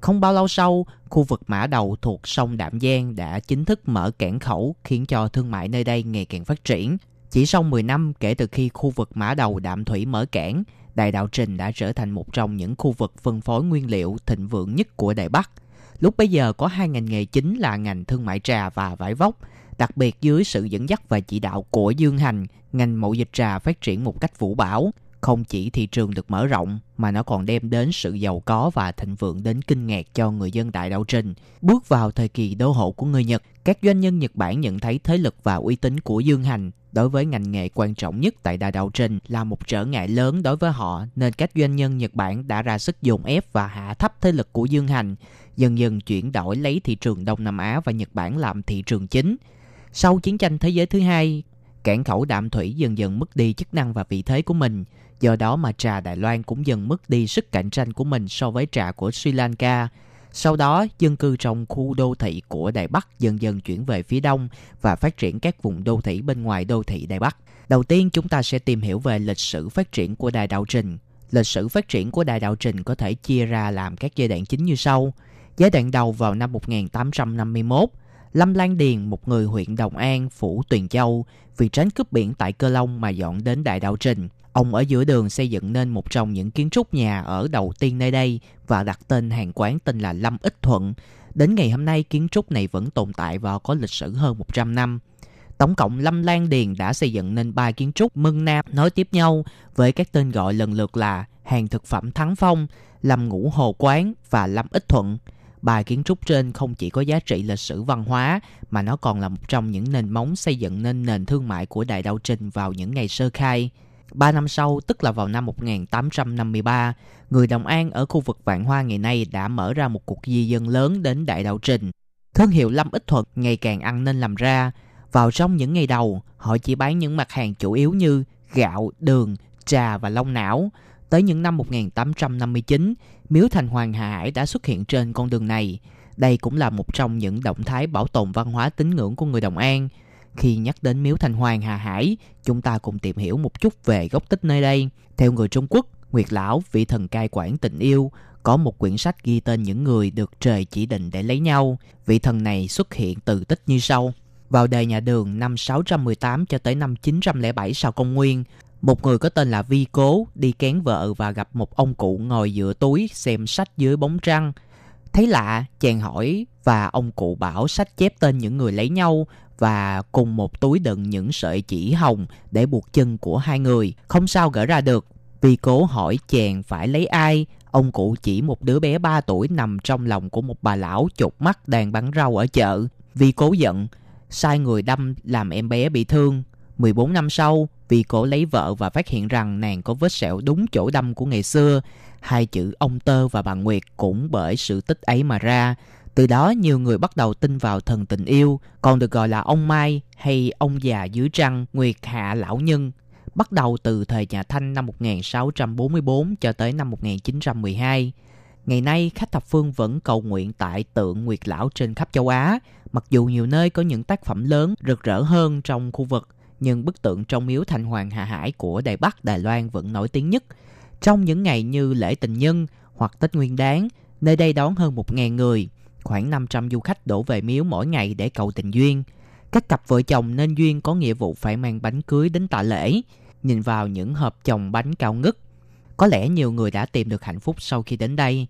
Không bao lâu sau, khu vực Mã Đầu thuộc sông Đạm Giang đã chính thức mở cảng khẩu khiến cho thương mại nơi đây ngày càng phát triển. Chỉ sau 10 năm kể từ khi khu vực Mã Đầu Đạm Thủy mở cảng, Đại Đạo Trình đã trở thành một trong những khu vực phân phối nguyên liệu thịnh vượng nhất của Đại Bắc. Lúc bấy giờ có hai ngành nghề chính là ngành thương mại trà và vải vóc. Đặc biệt dưới sự dẫn dắt và chỉ đạo của Dương Hành, ngành mậu dịch trà phát triển một cách vũ bão. Không chỉ thị trường được mở rộng mà nó còn đem đến sự giàu có và thịnh vượng đến kinh ngạc cho người dân Đại Đảo Trình. Bước vào thời kỳ đô hộ của người Nhật, các doanh nhân Nhật Bản nhận thấy thế lực và uy tín của Dương Hành đối với ngành nghề quan trọng nhất tại Đại Đạo Trình là một trở ngại lớn đối với họ nên các doanh nhân Nhật Bản đã ra sức dồn ép và hạ thấp thế lực của Dương Hành, dần dần chuyển đổi lấy thị trường Đông Nam Á và Nhật Bản làm thị trường chính. Sau chiến tranh thế giới thứ hai, cảng khẩu đạm thủy dần dần mất đi chức năng và vị thế của mình. Do đó mà trà Đài Loan cũng dần mất đi sức cạnh tranh của mình so với trà của Sri Lanka. Sau đó, dân cư trong khu đô thị của Đài Bắc dần dần chuyển về phía đông và phát triển các vùng đô thị bên ngoài đô thị Đài Bắc. Đầu tiên, chúng ta sẽ tìm hiểu về lịch sử phát triển của Đài Đạo Trình. Lịch sử phát triển của Đài Đạo Trình có thể chia ra làm các giai đoạn chính như sau. Giai đoạn đầu vào năm 1851, Lâm Lan Điền, một người huyện Đồng An, phủ Tuyền Châu, vì tránh cướp biển tại Cơ Long mà dọn đến Đại Đạo Trình. Ông ở giữa đường xây dựng nên một trong những kiến trúc nhà ở đầu tiên nơi đây và đặt tên hàng quán tên là Lâm Ích Thuận. Đến ngày hôm nay, kiến trúc này vẫn tồn tại và có lịch sử hơn 100 năm. Tổng cộng Lâm Lan Điền đã xây dựng nên ba kiến trúc Mân Nam nối tiếp nhau với các tên gọi lần lượt là Hàng Thực Phẩm Thắng Phong, Lâm Ngũ Hồ Quán và Lâm Ích Thuận bài kiến trúc trên không chỉ có giá trị lịch sử văn hóa mà nó còn là một trong những nền móng xây dựng nên nền thương mại của Đại Đạo Trình vào những ngày sơ khai. Ba năm sau, tức là vào năm 1853, người Đồng An ở khu vực Vạn Hoa ngày nay đã mở ra một cuộc di dân lớn đến Đại Đạo Trình. Thương hiệu Lâm Ích Thuật ngày càng ăn nên làm ra. Vào trong những ngày đầu, họ chỉ bán những mặt hàng chủ yếu như gạo, đường, trà và lông não. Tới những năm 1859, Miếu Thành Hoàng Hà Hải đã xuất hiện trên con đường này. Đây cũng là một trong những động thái bảo tồn văn hóa tín ngưỡng của người Đồng An. Khi nhắc đến Miếu Thành Hoàng Hà Hải, chúng ta cùng tìm hiểu một chút về gốc tích nơi đây. Theo người Trung Quốc, Nguyệt Lão, vị thần cai quản tình yêu, có một quyển sách ghi tên những người được trời chỉ định để lấy nhau. Vị thần này xuất hiện từ tích như sau. Vào đời nhà Đường năm 618 cho tới năm 907 sau công nguyên, một người có tên là Vi Cố đi kén vợ và gặp một ông cụ ngồi dựa túi xem sách dưới bóng trăng. Thấy lạ, chàng hỏi và ông cụ bảo sách chép tên những người lấy nhau và cùng một túi đựng những sợi chỉ hồng để buộc chân của hai người. Không sao gỡ ra được. Vi cố hỏi chàng phải lấy ai. Ông cụ chỉ một đứa bé 3 tuổi nằm trong lòng của một bà lão chột mắt đang bán rau ở chợ. Vi cố giận, sai người đâm làm em bé bị thương. 14 năm sau, vì cổ lấy vợ và phát hiện rằng nàng có vết sẹo đúng chỗ đâm của ngày xưa. Hai chữ ông Tơ và bà Nguyệt cũng bởi sự tích ấy mà ra. Từ đó nhiều người bắt đầu tin vào thần tình yêu, còn được gọi là ông Mai hay ông già dưới trăng Nguyệt Hạ Lão Nhân. Bắt đầu từ thời nhà Thanh năm 1644 cho tới năm 1912. Ngày nay, khách thập phương vẫn cầu nguyện tại tượng Nguyệt Lão trên khắp châu Á, mặc dù nhiều nơi có những tác phẩm lớn rực rỡ hơn trong khu vực nhưng bức tượng trong miếu Thanh Hoàng Hạ Hải của Đài Bắc, Đài Loan vẫn nổi tiếng nhất. Trong những ngày như lễ tình nhân hoặc Tết Nguyên Đán, nơi đây đón hơn 1.000 người, khoảng 500 du khách đổ về miếu mỗi ngày để cầu tình duyên. Các cặp vợ chồng nên duyên có nghĩa vụ phải mang bánh cưới đến tạ lễ, nhìn vào những hộp chồng bánh cao ngất. Có lẽ nhiều người đã tìm được hạnh phúc sau khi đến đây.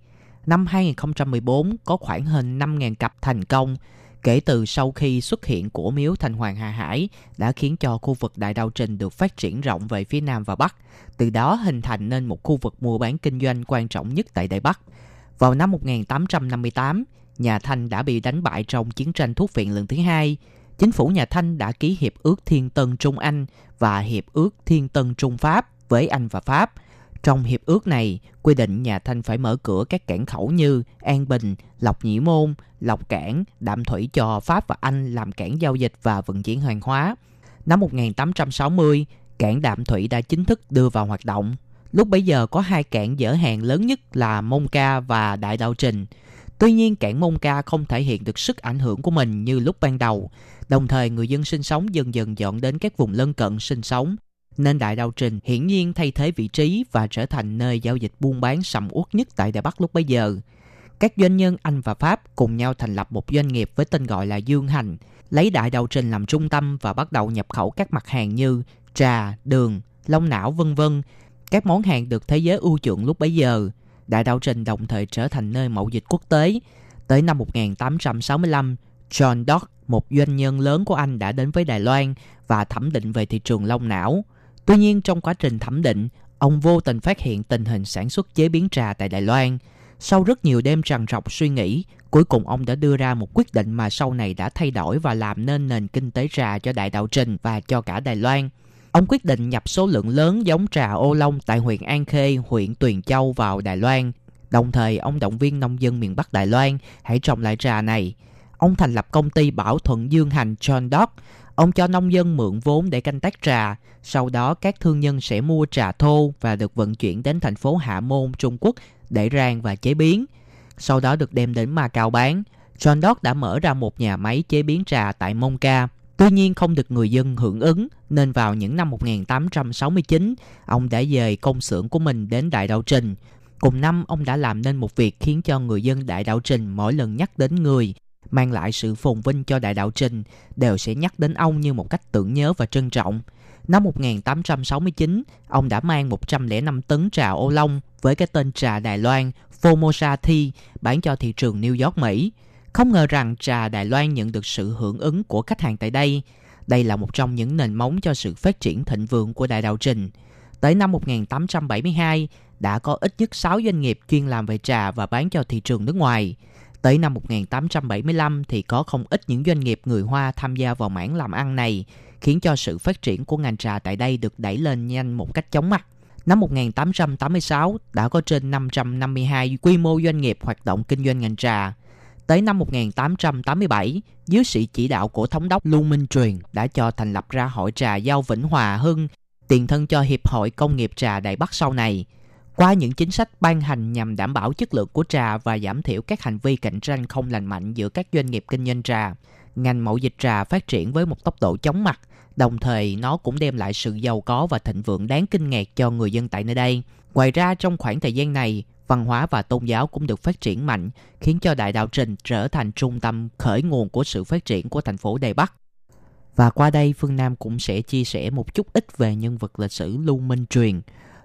Năm 2014 có khoảng hơn 5.000 cặp thành công, kể từ sau khi xuất hiện của miếu Thanh Hoàng Hà Hải đã khiến cho khu vực Đại Đạo Trình được phát triển rộng về phía Nam và Bắc, từ đó hình thành nên một khu vực mua bán kinh doanh quan trọng nhất tại Đại Bắc. Vào năm 1858, nhà Thanh đã bị đánh bại trong chiến tranh thuốc viện lần thứ hai. Chính phủ nhà Thanh đã ký hiệp ước Thiên Tân Trung Anh và hiệp ước Thiên Tân Trung Pháp với Anh và Pháp – trong hiệp ước này, quy định nhà Thanh phải mở cửa các cảng khẩu như An Bình, Lộc Nhĩ Môn, Lộc Cảng, Đạm Thủy cho Pháp và Anh làm cảng giao dịch và vận chuyển hàng hóa. Năm 1860, cảng Đạm Thủy đã chính thức đưa vào hoạt động. Lúc bấy giờ có hai cảng dỡ hàng lớn nhất là Mông Ca và Đại Đạo Trình. Tuy nhiên cảng Mông Ca không thể hiện được sức ảnh hưởng của mình như lúc ban đầu. Đồng thời người dân sinh sống dần dần dọn đến các vùng lân cận sinh sống nên Đại Đạo Trình hiển nhiên thay thế vị trí và trở thành nơi giao dịch buôn bán sầm uất nhất tại Đài Bắc lúc bấy giờ. Các doanh nhân Anh và Pháp cùng nhau thành lập một doanh nghiệp với tên gọi là Dương Hành, lấy Đại Đạo Trình làm trung tâm và bắt đầu nhập khẩu các mặt hàng như trà, đường, lông não vân vân. Các món hàng được thế giới ưu chuộng lúc bấy giờ. Đại Đạo Trình đồng thời trở thành nơi mậu dịch quốc tế. Tới năm 1865, John Dock, một doanh nhân lớn của Anh đã đến với Đài Loan và thẩm định về thị trường lông não. Tuy nhiên trong quá trình thẩm định, ông vô tình phát hiện tình hình sản xuất chế biến trà tại Đài Loan. Sau rất nhiều đêm trằn trọc suy nghĩ, cuối cùng ông đã đưa ra một quyết định mà sau này đã thay đổi và làm nên nền kinh tế trà cho Đại Đạo Trình và cho cả Đài Loan. Ông quyết định nhập số lượng lớn giống trà ô long tại huyện An Khê, huyện Tuyền Châu vào Đài Loan. Đồng thời, ông động viên nông dân miền Bắc Đài Loan hãy trồng lại trà này. Ông thành lập công ty Bảo Thuận Dương Hành John Dock, Ông cho nông dân mượn vốn để canh tác trà, sau đó các thương nhân sẽ mua trà thô và được vận chuyển đến thành phố Hạ Môn, Trung Quốc để rang và chế biến. Sau đó được đem đến Macau bán. John Dodd đã mở ra một nhà máy chế biến trà tại Mông Ca. Tuy nhiên không được người dân hưởng ứng nên vào những năm 1869, ông đã dời công xưởng của mình đến Đại Đạo Trình. Cùng năm, ông đã làm nên một việc khiến cho người dân Đại Đạo Trình mỗi lần nhắc đến người mang lại sự phồn vinh cho đại đạo trình đều sẽ nhắc đến ông như một cách tưởng nhớ và trân trọng. Năm 1869, ông đã mang 105 tấn trà ô long với cái tên trà Đài Loan Formosa Tea bán cho thị trường New York, Mỹ. Không ngờ rằng trà Đài Loan nhận được sự hưởng ứng của khách hàng tại đây. Đây là một trong những nền móng cho sự phát triển thịnh vượng của đại đạo trình. Tới năm 1872, đã có ít nhất 6 doanh nghiệp chuyên làm về trà và bán cho thị trường nước ngoài. Tới năm 1875 thì có không ít những doanh nghiệp người Hoa tham gia vào mảng làm ăn này, khiến cho sự phát triển của ngành trà tại đây được đẩy lên nhanh một cách chóng mặt. Năm 1886 đã có trên 552 quy mô doanh nghiệp hoạt động kinh doanh ngành trà. Tới năm 1887, dưới sự chỉ đạo của thống đốc Lưu Minh Truyền đã cho thành lập ra hội trà Giao Vĩnh Hòa Hưng, tiền thân cho Hiệp hội Công nghiệp Trà Đại Bắc sau này – qua những chính sách ban hành nhằm đảm bảo chất lượng của trà và giảm thiểu các hành vi cạnh tranh không lành mạnh giữa các doanh nghiệp kinh doanh trà, ngành mậu dịch trà phát triển với một tốc độ chóng mặt, đồng thời nó cũng đem lại sự giàu có và thịnh vượng đáng kinh ngạc cho người dân tại nơi đây. Ngoài ra trong khoảng thời gian này, văn hóa và tôn giáo cũng được phát triển mạnh, khiến cho Đại Đạo Trình trở thành trung tâm khởi nguồn của sự phát triển của thành phố Đài Bắc. Và qua đây Phương Nam cũng sẽ chia sẻ một chút ít về nhân vật lịch sử Lưu Minh Truyền.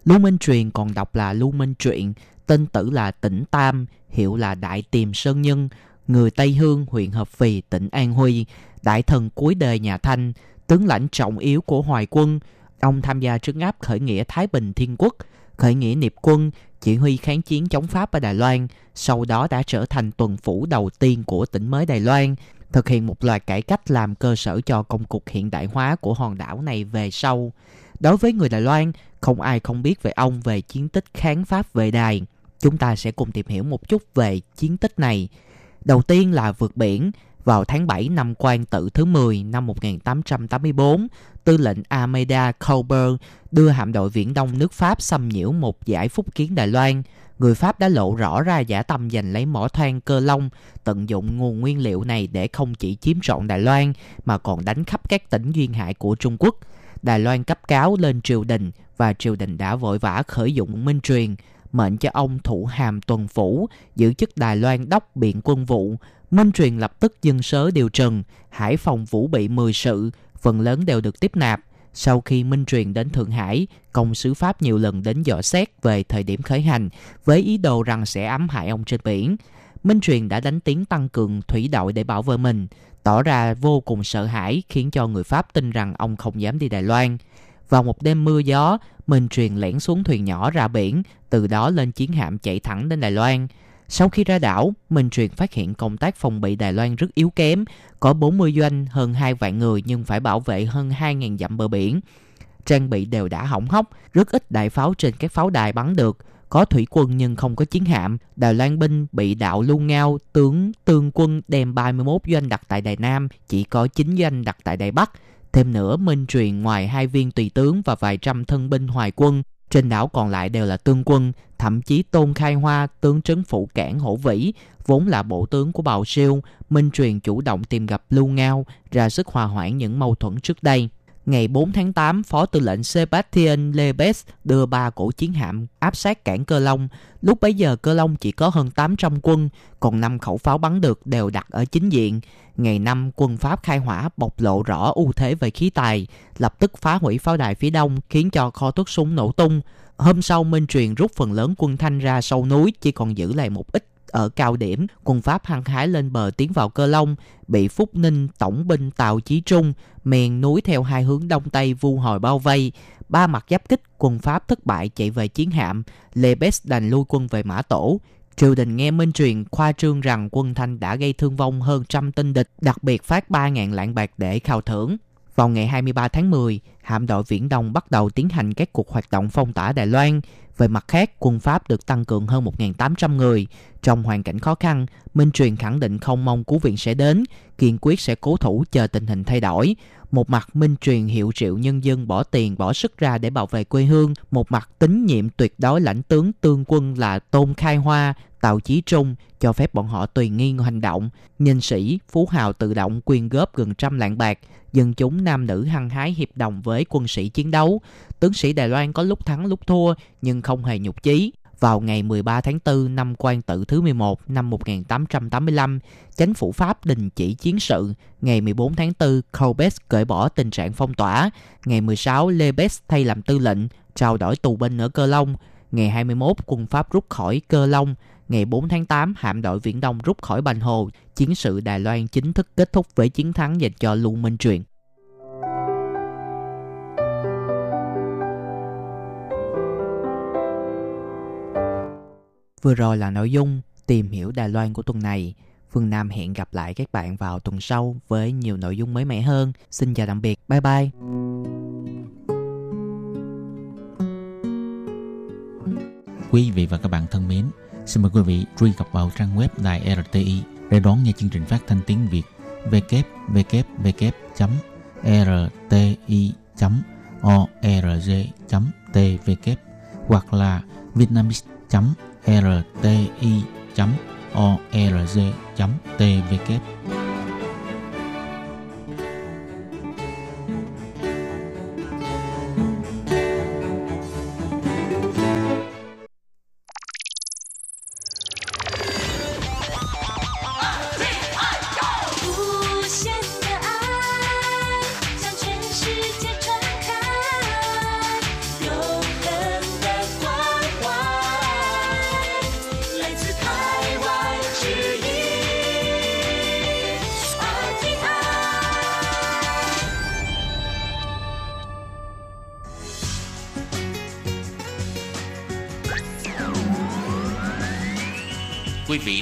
Lưu Minh Truyền còn đọc là Lưu Minh Truyện, tên tử là Tỉnh Tam, hiệu là Đại Tiềm Sơn Nhân, người Tây Hương, huyện Hợp Phì, tỉnh An Huy, đại thần cuối đời nhà Thanh, tướng lãnh trọng yếu của Hoài quân. Ông tham gia trấn áp khởi nghĩa Thái Bình Thiên Quốc, khởi nghĩa Niệp quân, chỉ huy kháng chiến chống Pháp ở Đài Loan, sau đó đã trở thành tuần phủ đầu tiên của tỉnh mới Đài Loan, thực hiện một loạt cải cách làm cơ sở cho công cuộc hiện đại hóa của hòn đảo này về sau. Đối với người Đài Loan, không ai không biết về ông về chiến tích kháng Pháp về đài. Chúng ta sẽ cùng tìm hiểu một chút về chiến tích này. Đầu tiên là vượt biển. Vào tháng 7 năm quan tự thứ 10 năm 1884, tư lệnh ameda Colbert đưa hạm đội viễn đông nước Pháp xâm nhiễu một giải phúc kiến Đài Loan. Người Pháp đã lộ rõ ra giả tâm giành lấy mỏ than cơ long, tận dụng nguồn nguyên liệu này để không chỉ chiếm trọn Đài Loan mà còn đánh khắp các tỉnh duyên hải của Trung Quốc. Đài Loan cấp cáo lên triều đình và triều đình đã vội vã khởi dụng minh truyền, mệnh cho ông thủ hàm tuần phủ, giữ chức Đài Loan đốc biện quân vụ. Minh truyền lập tức dân sớ điều trần, Hải phòng vũ bị 10 sự, phần lớn đều được tiếp nạp. Sau khi Minh truyền đến Thượng Hải, công sứ Pháp nhiều lần đến dò xét về thời điểm khởi hành với ý đồ rằng sẽ ám hại ông trên biển. Minh truyền đã đánh tiếng tăng cường thủy đội để bảo vệ mình, tỏ ra vô cùng sợ hãi khiến cho người Pháp tin rằng ông không dám đi Đài Loan. Vào một đêm mưa gió, Minh truyền lẻn xuống thuyền nhỏ ra biển, từ đó lên chiến hạm chạy thẳng đến Đài Loan. Sau khi ra đảo, Minh Truyền phát hiện công tác phòng bị Đài Loan rất yếu kém, có 40 doanh hơn 2 vạn người nhưng phải bảo vệ hơn 2.000 dặm bờ biển. Trang bị đều đã hỏng hóc, rất ít đại pháo trên các pháo đài bắn được, có thủy quân nhưng không có chiến hạm. Đài Loan binh bị đạo Lu Ngao, tướng tương quân đem 31 doanh đặt tại Đài Nam, chỉ có 9 doanh đặt tại Đài Bắc. Thêm nữa, Minh Truyền ngoài hai viên tùy tướng và vài trăm thân binh hoài quân, trên đảo còn lại đều là tương quân, thậm chí Tôn Khai Hoa, tướng trấn phủ cảng Hổ Vĩ, vốn là bộ tướng của Bào Siêu, Minh Truyền chủ động tìm gặp Lưu Ngao, ra sức hòa hoãn những mâu thuẫn trước đây. Ngày 4 tháng 8, Phó tư lệnh Sebastian Lebes đưa ba cổ chiến hạm áp sát cảng Cơ Long. Lúc bấy giờ Cơ Long chỉ có hơn 800 quân, còn 5 khẩu pháo bắn được đều đặt ở chính diện. Ngày 5, quân Pháp khai hỏa bộc lộ rõ ưu thế về khí tài, lập tức phá hủy pháo đài phía đông khiến cho kho thuốc súng nổ tung. Hôm sau Minh Truyền rút phần lớn quân Thanh ra sâu núi chỉ còn giữ lại một ít ở cao điểm, quân Pháp hăng hái lên bờ tiến vào Cơ Long, bị Phúc Ninh tổng binh Tào Chí Trung mèn núi theo hai hướng đông tây vu hồi bao vây. Ba mặt giáp kích, quân Pháp thất bại chạy về chiến hạm, Lê Bes đành lui quân về Mã Tổ. Triều đình nghe minh truyền khoa trương rằng quân Thanh đã gây thương vong hơn trăm tinh địch, đặc biệt phát 3.000 lạng bạc để khao thưởng. Vào ngày 23 tháng 10, hạm đội Viễn Đông bắt đầu tiến hành các cuộc hoạt động phong tỏa Đài Loan. Về mặt khác, quân Pháp được tăng cường hơn 1.800 người. Trong hoàn cảnh khó khăn, Minh Truyền khẳng định không mong cứu viện sẽ đến, kiên quyết sẽ cố thủ chờ tình hình thay đổi. Một mặt Minh Truyền hiệu triệu nhân dân bỏ tiền bỏ sức ra để bảo vệ quê hương, một mặt tín nhiệm tuyệt đối lãnh tướng tương quân là Tôn Khai Hoa, Tào Chí Trung cho phép bọn họ tùy nghi hành động. Nhân sĩ, Phú Hào tự động quyên góp gần trăm lạng bạc, dân chúng nam nữ hăng hái hiệp đồng với quân sĩ chiến đấu. Tướng sĩ Đài Loan có lúc thắng lúc thua nhưng không hề nhục chí. Vào ngày 13 tháng 4 năm quan tự thứ 11 năm 1885, chính phủ Pháp đình chỉ chiến sự. Ngày 14 tháng 4, Colbert cởi bỏ tình trạng phong tỏa. Ngày 16, Lebes thay làm tư lệnh, trao đổi tù binh ở Cơ Long. Ngày 21, quân Pháp rút khỏi Cơ Long. Ngày 4 tháng 8, hạm đội Viễn Đông rút khỏi Bành Hồ. Chiến sự Đài Loan chính thức kết thúc với chiến thắng dành cho Lưu Minh Truyền. Vừa rồi là nội dung tìm hiểu Đài Loan của tuần này. Phương Nam hẹn gặp lại các bạn vào tuần sau với nhiều nội dung mới mẻ hơn. Xin chào tạm biệt. Bye bye. Quý vị và các bạn thân mến, xin mời quý vị truy cập vào trang web Đài RTI để đón nghe chương trình phát thanh tiếng Việt. Www.rti.org.tvk hoặc là vietnamese.rti.org.tvk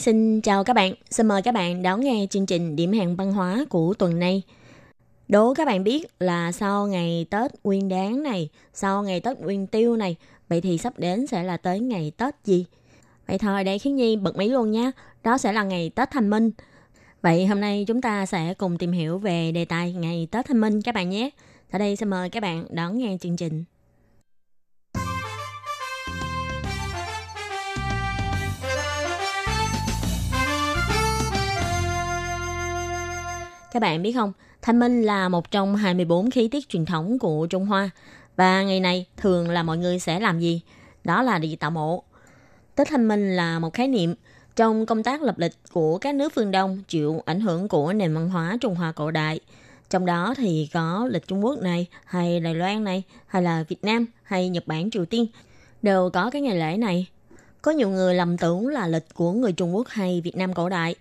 Xin chào các bạn, xin mời các bạn đón nghe chương trình điểm hẹn văn hóa của tuần này. Đố các bạn biết là sau ngày Tết Nguyên Đán này, sau ngày Tết Nguyên Tiêu này, vậy thì sắp đến sẽ là tới ngày Tết gì? Vậy thôi để Khiến Nhi bật mí luôn nhé, đó sẽ là ngày Tết Thanh Minh. Vậy hôm nay chúng ta sẽ cùng tìm hiểu về đề tài ngày Tết Thanh Minh các bạn nhé. Sau đây xin mời các bạn đón nghe chương trình. Các bạn biết không, Thanh Minh là một trong 24 khí tiết truyền thống của Trung Hoa. Và ngày này thường là mọi người sẽ làm gì? Đó là đi tạo mộ. Tết Thanh Minh là một khái niệm trong công tác lập lịch của các nước phương Đông chịu ảnh hưởng của nền văn hóa Trung Hoa cổ đại. Trong đó thì có lịch Trung Quốc này, hay Đài Loan này, hay là Việt Nam, hay Nhật Bản, Triều Tiên, đều có cái ngày lễ này. Có nhiều người lầm tưởng là lịch của người Trung Quốc hay Việt Nam cổ đại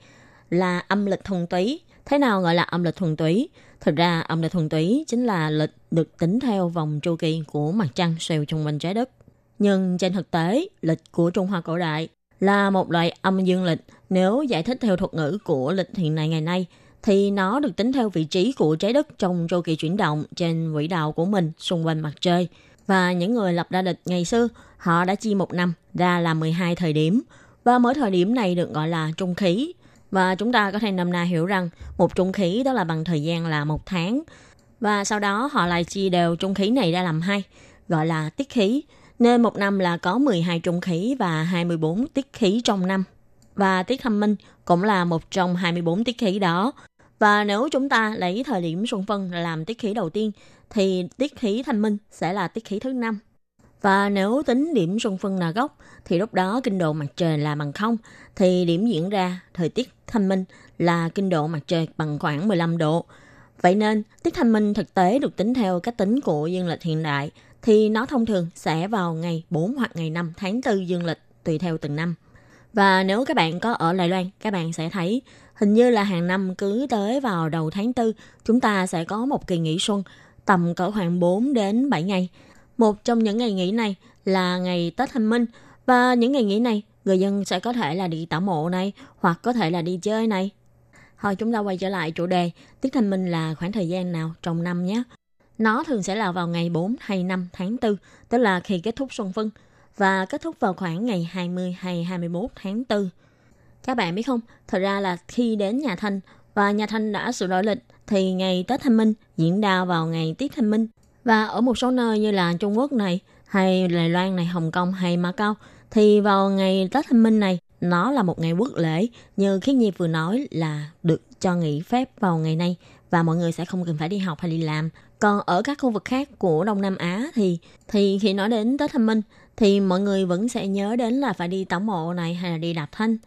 là âm lịch thuần túy. Thế nào gọi là âm lịch thuần túy? Thực ra âm lịch thuần túy chính là lịch được tính theo vòng chu kỳ của mặt trăng xoay xung quanh trái đất. Nhưng trên thực tế, lịch của Trung Hoa cổ đại là một loại âm dương lịch. Nếu giải thích theo thuật ngữ của lịch hiện nay ngày nay, thì nó được tính theo vị trí của trái đất trong chu kỳ chuyển động trên quỹ đạo của mình xung quanh mặt trời. Và những người lập ra lịch ngày xưa, họ đã chia một năm ra là 12 thời điểm. Và mỗi thời điểm này được gọi là trung khí. Và chúng ta có thể nằm na hiểu rằng một trung khí đó là bằng thời gian là một tháng. Và sau đó họ lại chia đều trung khí này ra làm hai, gọi là tiết khí. Nên một năm là có 12 trung khí và 24 tiết khí trong năm. Và tiết thâm minh cũng là một trong 24 tiết khí đó. Và nếu chúng ta lấy thời điểm xuân phân làm tiết khí đầu tiên, thì tiết khí thanh minh sẽ là tiết khí thứ năm. Và nếu tính điểm xuân phân là gốc, thì lúc đó kinh độ mặt trời là bằng không, thì điểm diễn ra thời tiết thanh minh là kinh độ mặt trời bằng khoảng 15 độ. Vậy nên, tiết thanh minh thực tế được tính theo cách tính của dương lịch hiện đại, thì nó thông thường sẽ vào ngày 4 hoặc ngày 5 tháng 4 dương lịch, tùy theo từng năm. Và nếu các bạn có ở Đài Loan, các bạn sẽ thấy hình như là hàng năm cứ tới vào đầu tháng 4, chúng ta sẽ có một kỳ nghỉ xuân tầm cỡ khoảng 4 đến 7 ngày. Một trong những ngày nghỉ này là ngày Tết Thanh Minh và những ngày nghỉ này người dân sẽ có thể là đi tảo mộ này hoặc có thể là đi chơi này. Thôi chúng ta quay trở lại chủ đề Tiết Thanh Minh là khoảng thời gian nào trong năm nhé. Nó thường sẽ là vào ngày 4 hay 5 tháng 4, tức là khi kết thúc xuân phân và kết thúc vào khoảng ngày 20 hay 21 tháng 4. Các bạn biết không, thật ra là khi đến nhà Thanh và nhà Thanh đã sửa đổi lịch thì ngày Tết Thanh Minh diễn ra vào ngày Tiết Thanh Minh. Và ở một số nơi như là Trung Quốc này, hay Đài Loan này, Hồng Kông hay Macau thì vào ngày Tết Thanh Minh này nó là một ngày quốc lễ như Khiết Nhi vừa nói là được cho nghỉ phép vào ngày nay và mọi người sẽ không cần phải đi học hay đi làm. Còn ở các khu vực khác của Đông Nam Á thì thì khi nói đến Tết Thanh Minh thì mọi người vẫn sẽ nhớ đến là phải đi tảo mộ này hay là đi đạp thanh.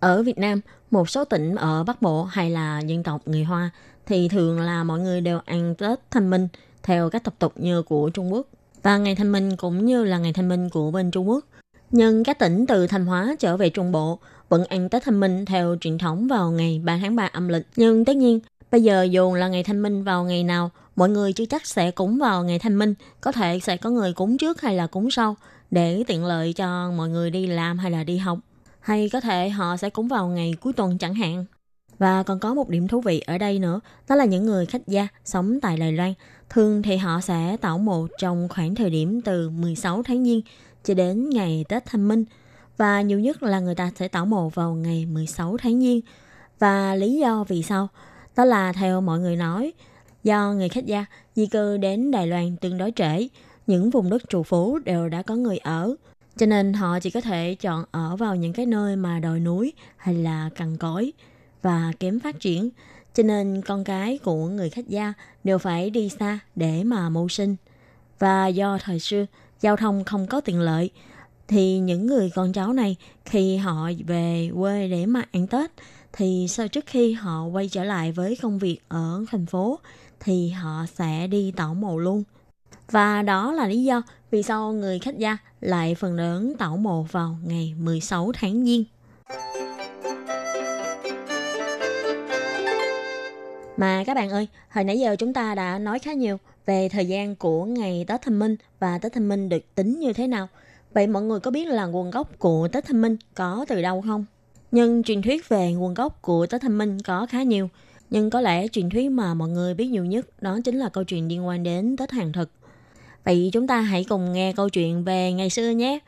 Ở Việt Nam, một số tỉnh ở Bắc Bộ hay là dân tộc người Hoa thì thường là mọi người đều ăn Tết Thanh Minh theo các tập tục như của Trung Quốc. Và ngày Thanh Minh cũng như là ngày Thanh Minh của bên Trung Quốc. Nhưng các tỉnh từ Thanh Hóa trở về Trung Bộ vẫn ăn Tết Thanh Minh theo truyền thống vào ngày 3 tháng 3 âm lịch. Nhưng tất nhiên, bây giờ dù là ngày Thanh Minh vào ngày nào, mọi người chưa chắc sẽ cúng vào ngày Thanh Minh. Có thể sẽ có người cúng trước hay là cúng sau để tiện lợi cho mọi người đi làm hay là đi học. Hay có thể họ sẽ cúng vào ngày cuối tuần chẳng hạn. Và còn có một điểm thú vị ở đây nữa, đó là những người khách gia sống tại Đài Loan. Thường thì họ sẽ tảo mộ trong khoảng thời điểm từ 16 tháng Giêng cho đến ngày Tết Thanh Minh. Và nhiều nhất là người ta sẽ tảo mộ vào ngày 16 tháng Giêng. Và lý do vì sao? Đó là theo mọi người nói, do người khách gia di cư đến Đài Loan tương đối trễ, những vùng đất trù phú đều đã có người ở. Cho nên họ chỉ có thể chọn ở vào những cái nơi mà đồi núi hay là cằn cỗi và kém phát triển. Cho nên con cái của người khách gia đều phải đi xa để mà mưu sinh. Và do thời xưa giao thông không có tiện lợi, thì những người con cháu này khi họ về quê để mà ăn Tết thì sau trước khi họ quay trở lại với công việc ở thành phố thì họ sẽ đi tảo mộ luôn. Và đó là lý do vì sao người khách gia lại phần lớn tảo mộ vào ngày 16 tháng Giêng. Mà các bạn ơi, hồi nãy giờ chúng ta đã nói khá nhiều về thời gian của ngày Tết Thanh Minh và Tết Thanh Minh được tính như thế nào. Vậy mọi người có biết là nguồn gốc của Tết Thanh Minh có từ đâu không? Nhưng truyền thuyết về nguồn gốc của Tết Thanh Minh có khá nhiều. Nhưng có lẽ truyền thuyết mà mọi người biết nhiều nhất đó chính là câu chuyện liên quan đến Tết hàng thực. Vậy chúng ta hãy cùng nghe câu chuyện về ngày xưa nhé.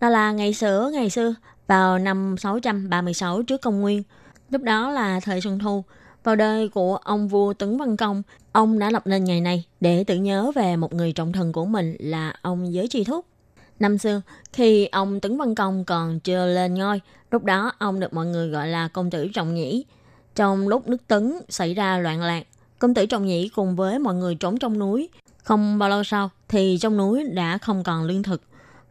Đó là ngày xưa, ngày xưa, vào năm 636 trước công nguyên. Lúc đó là thời Xuân Thu. Vào đời của ông vua Tấn Văn Công, ông đã lập nên ngày này để tưởng nhớ về một người trọng thần của mình là ông Giới Tri Thúc. Năm xưa, khi ông Tấn Văn Công còn chưa lên ngôi, lúc đó ông được mọi người gọi là công tử Trọng Nhĩ. Trong lúc nước Tấn xảy ra loạn lạc, công tử Trọng Nhĩ cùng với mọi người trốn trong núi. Không bao lâu sau thì trong núi đã không còn lương thực.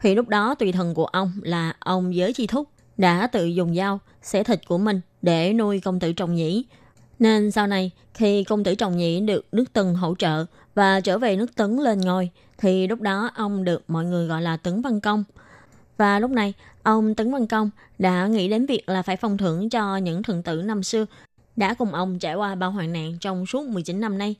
Thì lúc đó tùy thần của ông là ông Giới Chi Thúc đã tự dùng dao xẻ thịt của mình để nuôi công tử Trọng Nhĩ. Nên sau này khi công tử Trọng Nhĩ được nước Tần hỗ trợ và trở về nước Tấn lên ngôi thì lúc đó ông được mọi người gọi là Tấn Văn Công. Và lúc này, ông Tấn Văn Công đã nghĩ đến việc là phải phong thưởng cho những thần tử năm xưa đã cùng ông trải qua bao hoạn nạn trong suốt 19 năm nay.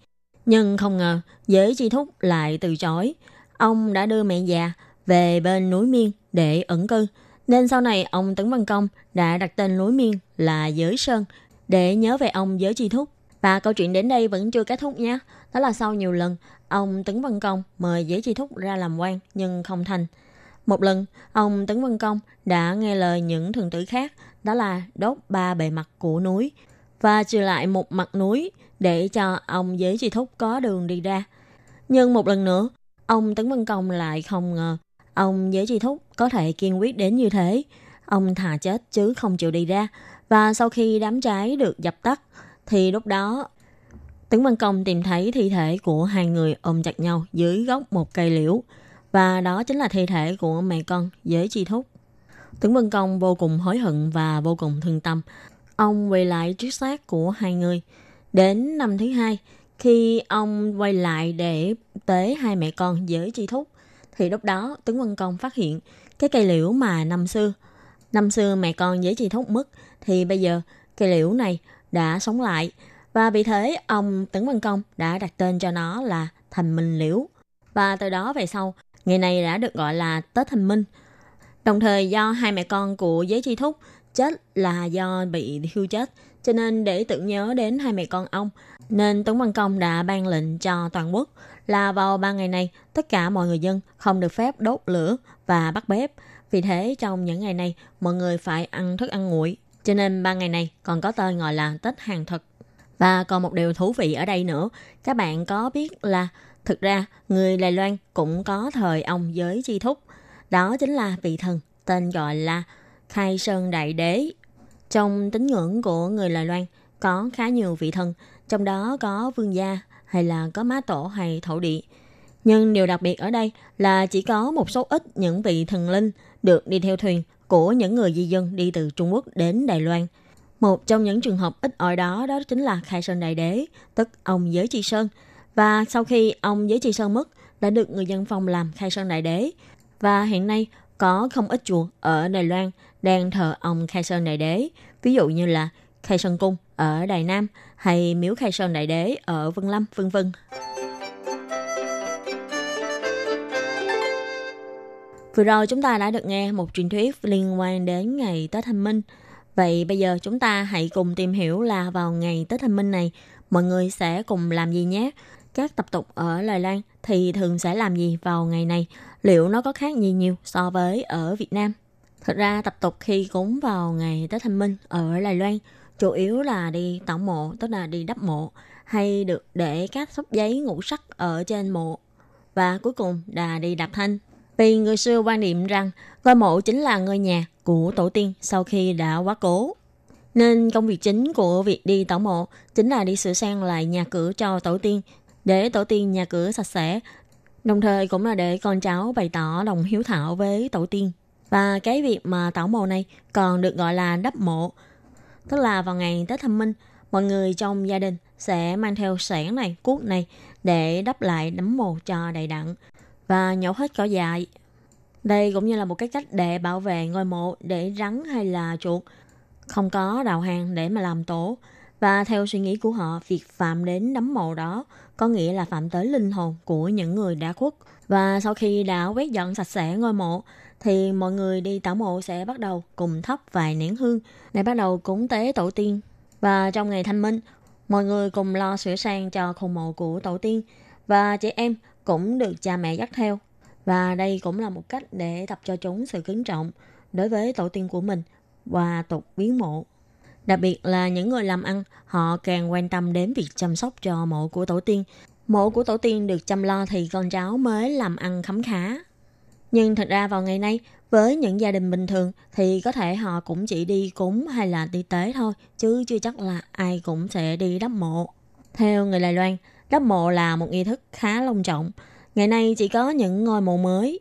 Nhưng không ngờ, giới chi thúc lại từ chối. Ông đã đưa mẹ già về bên núi Miên để ẩn cư. Nên sau này ông Tấn Văn Công đã đặt tên núi Miên là Giới Sơn để nhớ về ông Giới Chi Thúc. Và câu chuyện đến đây vẫn chưa kết thúc nhé. Đó là sau nhiều lần, ông Tấn Văn Công mời Giới Chi Thúc ra làm quan nhưng không thành. Một lần, ông Tấn Văn Công đã nghe lời những thần tử khác, đó là đốt ba bề mặt của núi và trừ lại một mặt núi để cho ông Giới Chi Thúc có đường đi ra. Nhưng một lần nữa, ông Tấn Văn Công lại không ngờ ông Giới Chi Thúc có thể kiên quyết đến như thế. Ông thà chết chứ không chịu đi ra. Và sau khi đám cháy được dập tắt, thì lúc đó Tướng Văn Công tìm thấy thi thể của hai người ôm chặt nhau dưới gốc một cây liễu. Và đó chính là thi thể của mẹ con với Chi Thúc. Tướng Văn Công vô cùng hối hận và vô cùng thương tâm. Ông quay lại trước xác của hai người. Đến năm thứ hai, khi ông quay lại để tế hai mẹ con với Chi Thúc, thì lúc đó tướng Văn Công phát hiện cái cây liễu mà năm xưa, năm xưa mẹ con với Chi Thúc mất, thì bây giờ cây liễu này đã sống lại. Và vì thế, ông Tấn Văn Công đã đặt tên cho nó là Thành Minh Liễu. Và từ đó về sau, ngày này đã được gọi là Tết Thành Minh. Đồng thời do hai mẹ con của Giới Chi Thúc chết là do bị thiêu chết, cho nên để tưởng nhớ đến hai mẹ con ông, nên Tống Văn Công đã ban lệnh cho toàn quốc là vào ba ngày này, tất cả mọi người dân không được phép đốt lửa và bắt bếp. Vì thế trong những ngày này, mọi người phải ăn thức ăn nguội. Cho nên ba ngày này còn có tên gọi là Tết hàng thực. Và còn một điều thú vị ở đây nữa, các bạn có biết là thực ra người Đài Loan cũng có thời ông giới chi thúc. Đó chính là vị thần tên gọi là Khai Sơn Đại Đế. Trong tín ngưỡng của người Đài Loan có khá nhiều vị thần, trong đó có vương gia hay là có má tổ hay thổ địa. Nhưng điều đặc biệt ở đây là chỉ có một số ít những vị thần linh được đi theo thuyền của những người di dân đi từ Trung Quốc đến Đài Loan. Một trong những trường hợp ít ỏi đó đó chính là Khai Sơn Đại Đế, tức ông Giới Chi Sơn. Và sau khi ông Giới Chi Sơn mất, đã được người dân phong làm Khai Sơn Đại Đế. Và hiện nay có không ít chùa ở Đài Loan đang thờ ông Khai Sơn Đại Đế, ví dụ như là Khai Sơn Cung ở Đài Nam hay miếu Khai Sơn Đại Đế ở Vân Lâm, vân vân. Vừa rồi chúng ta đã được nghe một truyền thuyết liên quan đến ngày Tết Thanh Minh. Vậy bây giờ chúng ta hãy cùng tìm hiểu là vào ngày Tết Thanh Minh này, mọi người sẽ cùng làm gì nhé? Các tập tục ở Lài Loan thì thường sẽ làm gì vào ngày này? Liệu nó có khác gì nhiều so với ở Việt Nam? Thật ra tập tục khi cúng vào ngày Tết Thanh Minh ở Lài Loan chủ yếu là đi tảo mộ, tức là đi đắp mộ, hay được để các xúc giấy ngũ sắc ở trên mộ. Và cuối cùng là đi đạp thanh. Vì người xưa quan niệm rằng ngôi mộ chính là ngôi nhà của tổ tiên sau khi đã quá cố. Nên công việc chính của việc đi tảo mộ chính là đi sửa sang lại nhà cửa cho tổ tiên, để tổ tiên nhà cửa sạch sẽ, đồng thời cũng là để con cháu bày tỏ lòng hiếu thảo với tổ tiên. Và cái việc mà tảo mộ này còn được gọi là đắp mộ. Tức là vào ngày Tết Thâm Minh, mọi người trong gia đình sẽ mang theo sẻn này, cuốc này để đắp lại đấm mộ cho đầy đặn và nhổ hết cỏ dại. Đây cũng như là một cái cách để bảo vệ ngôi mộ để rắn hay là chuột không có đào hang để mà làm tổ. Và theo suy nghĩ của họ, việc phạm đến đấm mộ đó có nghĩa là phạm tới linh hồn của những người đã khuất. Và sau khi đã quét dọn sạch sẽ ngôi mộ, thì mọi người đi tảo mộ sẽ bắt đầu cùng thắp vài nén hương để bắt đầu cúng tế tổ tiên. Và trong ngày thanh minh, mọi người cùng lo sửa sang cho khu mộ của tổ tiên và trẻ em cũng được cha mẹ dắt theo. Và đây cũng là một cách để tập cho chúng sự kính trọng đối với tổ tiên của mình và tục viếng mộ. Đặc biệt là những người làm ăn, họ càng quan tâm đến việc chăm sóc cho mộ của tổ tiên. Mộ của tổ tiên được chăm lo thì con cháu mới làm ăn khấm khá. Nhưng thật ra vào ngày nay, với những gia đình bình thường thì có thể họ cũng chỉ đi cúng hay là đi tế thôi, chứ chưa chắc là ai cũng sẽ đi đắp mộ. Theo người Đài Loan, đắp mộ là một nghi thức khá long trọng. Ngày nay chỉ có những ngôi mộ mới.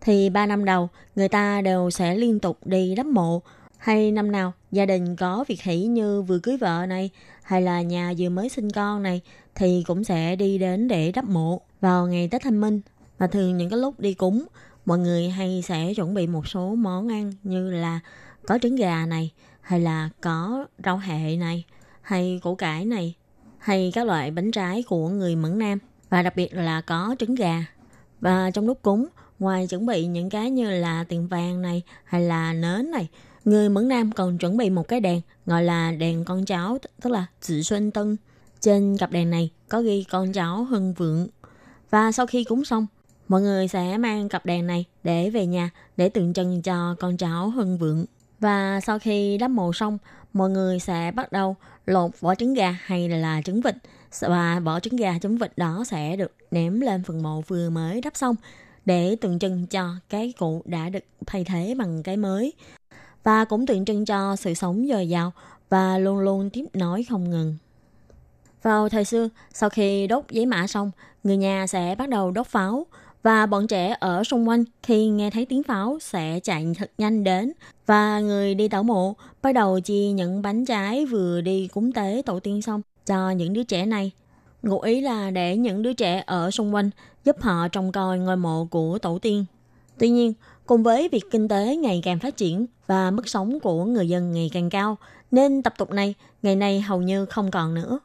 Thì ba năm đầu, người ta đều sẽ liên tục đi đắp mộ. Hay năm nào gia đình có việc hỷ như vừa cưới vợ này, hay là nhà vừa mới sinh con này, thì cũng sẽ đi đến để đắp mộ vào ngày Tết Thanh Minh. Và thường những cái lúc đi cúng, mọi người hay sẽ chuẩn bị một số món ăn như là có trứng gà này, hay là có rau hệ này, hay củ cải này, hay các loại bánh trái của người Mẫn Nam và đặc biệt là có trứng gà. Và trong lúc cúng, ngoài chuẩn bị những cái như là tiền vàng này hay là nến này, người Mẫn Nam còn chuẩn bị một cái đèn gọi là đèn con cháu, tức là Tử Xuân Tân. Trên cặp đèn này có ghi con cháu hưng vượng. Và sau khi cúng xong, mọi người sẽ mang cặp đèn này để về nhà để tượng trưng cho con cháu hưng vượng. Và sau khi đắp mộ xong, mọi người sẽ bắt đầu lột vỏ trứng gà hay là trứng vịt. Và vỏ trứng gà trứng vịt đó sẽ được ném lên phần mộ vừa mới đắp xong để tượng trưng cho cái cũ đã được thay thế bằng cái mới. Và cũng tượng trưng cho sự sống dồi dào và luôn luôn tiếp nối không ngừng. Vào thời xưa, sau khi đốt giấy mã xong, người nhà sẽ bắt đầu đốt pháo và bọn trẻ ở xung quanh khi nghe thấy tiếng pháo sẽ chạy thật nhanh đến và người đi tảo mộ bắt đầu chia những bánh trái vừa đi cúng tế tổ tiên xong cho những đứa trẻ này. Ngụ ý là để những đứa trẻ ở xung quanh giúp họ trông coi ngôi mộ của tổ tiên. Tuy nhiên, cùng với việc kinh tế ngày càng phát triển và mức sống của người dân ngày càng cao, nên tập tục này ngày nay hầu như không còn nữa.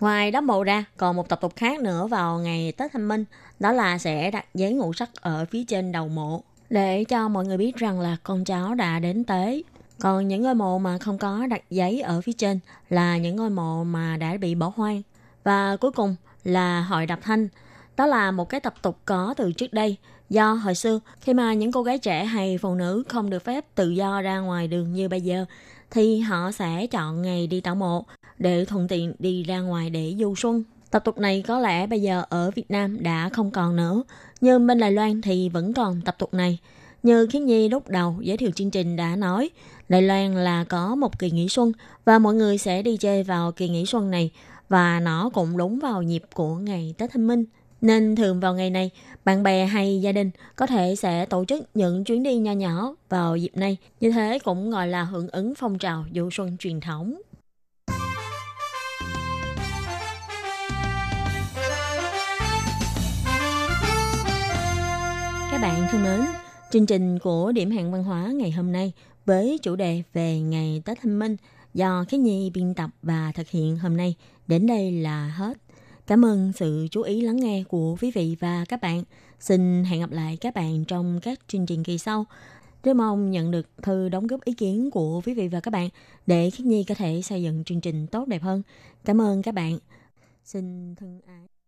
Ngoài đắp mộ ra, còn một tập tục khác nữa vào ngày Tết Thanh Minh, đó là sẽ đặt giấy ngũ sắc ở phía trên đầu mộ để cho mọi người biết rằng là con cháu đã đến tế. Còn những ngôi mộ mà không có đặt giấy ở phía trên là những ngôi mộ mà đã bị bỏ hoang. Và cuối cùng là hội đập thanh. Đó là một cái tập tục có từ trước đây. Do hồi xưa, khi mà những cô gái trẻ hay phụ nữ không được phép tự do ra ngoài đường như bây giờ, thì họ sẽ chọn ngày đi tảo mộ để thuận tiện đi ra ngoài để du xuân. Tập tục này có lẽ bây giờ ở Việt Nam đã không còn nữa, nhưng bên Đài Loan thì vẫn còn tập tục này. Như Khiến Nhi lúc đầu giới thiệu chương trình đã nói, Đài Loan là có một kỳ nghỉ xuân và mọi người sẽ đi chơi vào kỳ nghỉ xuân này và nó cũng đúng vào nhịp của ngày Tết Thanh Minh. Nên thường vào ngày này, bạn bè hay gia đình có thể sẽ tổ chức những chuyến đi nho nhỏ vào dịp này. Như thế cũng gọi là hưởng ứng phong trào du xuân truyền thống. Bạn thân mến, chương trình của Điểm hẹn văn hóa ngày hôm nay với chủ đề về ngày Tết Thanh Minh do Khí Nhi biên tập và thực hiện hôm nay đến đây là hết. Cảm ơn sự chú ý lắng nghe của quý vị và các bạn. Xin hẹn gặp lại các bạn trong các chương trình kỳ sau. Rất mong nhận được thư đóng góp ý kiến của quý vị và các bạn để Khiết Nhi có thể xây dựng chương trình tốt đẹp hơn. Cảm ơn các bạn. Xin thân ái.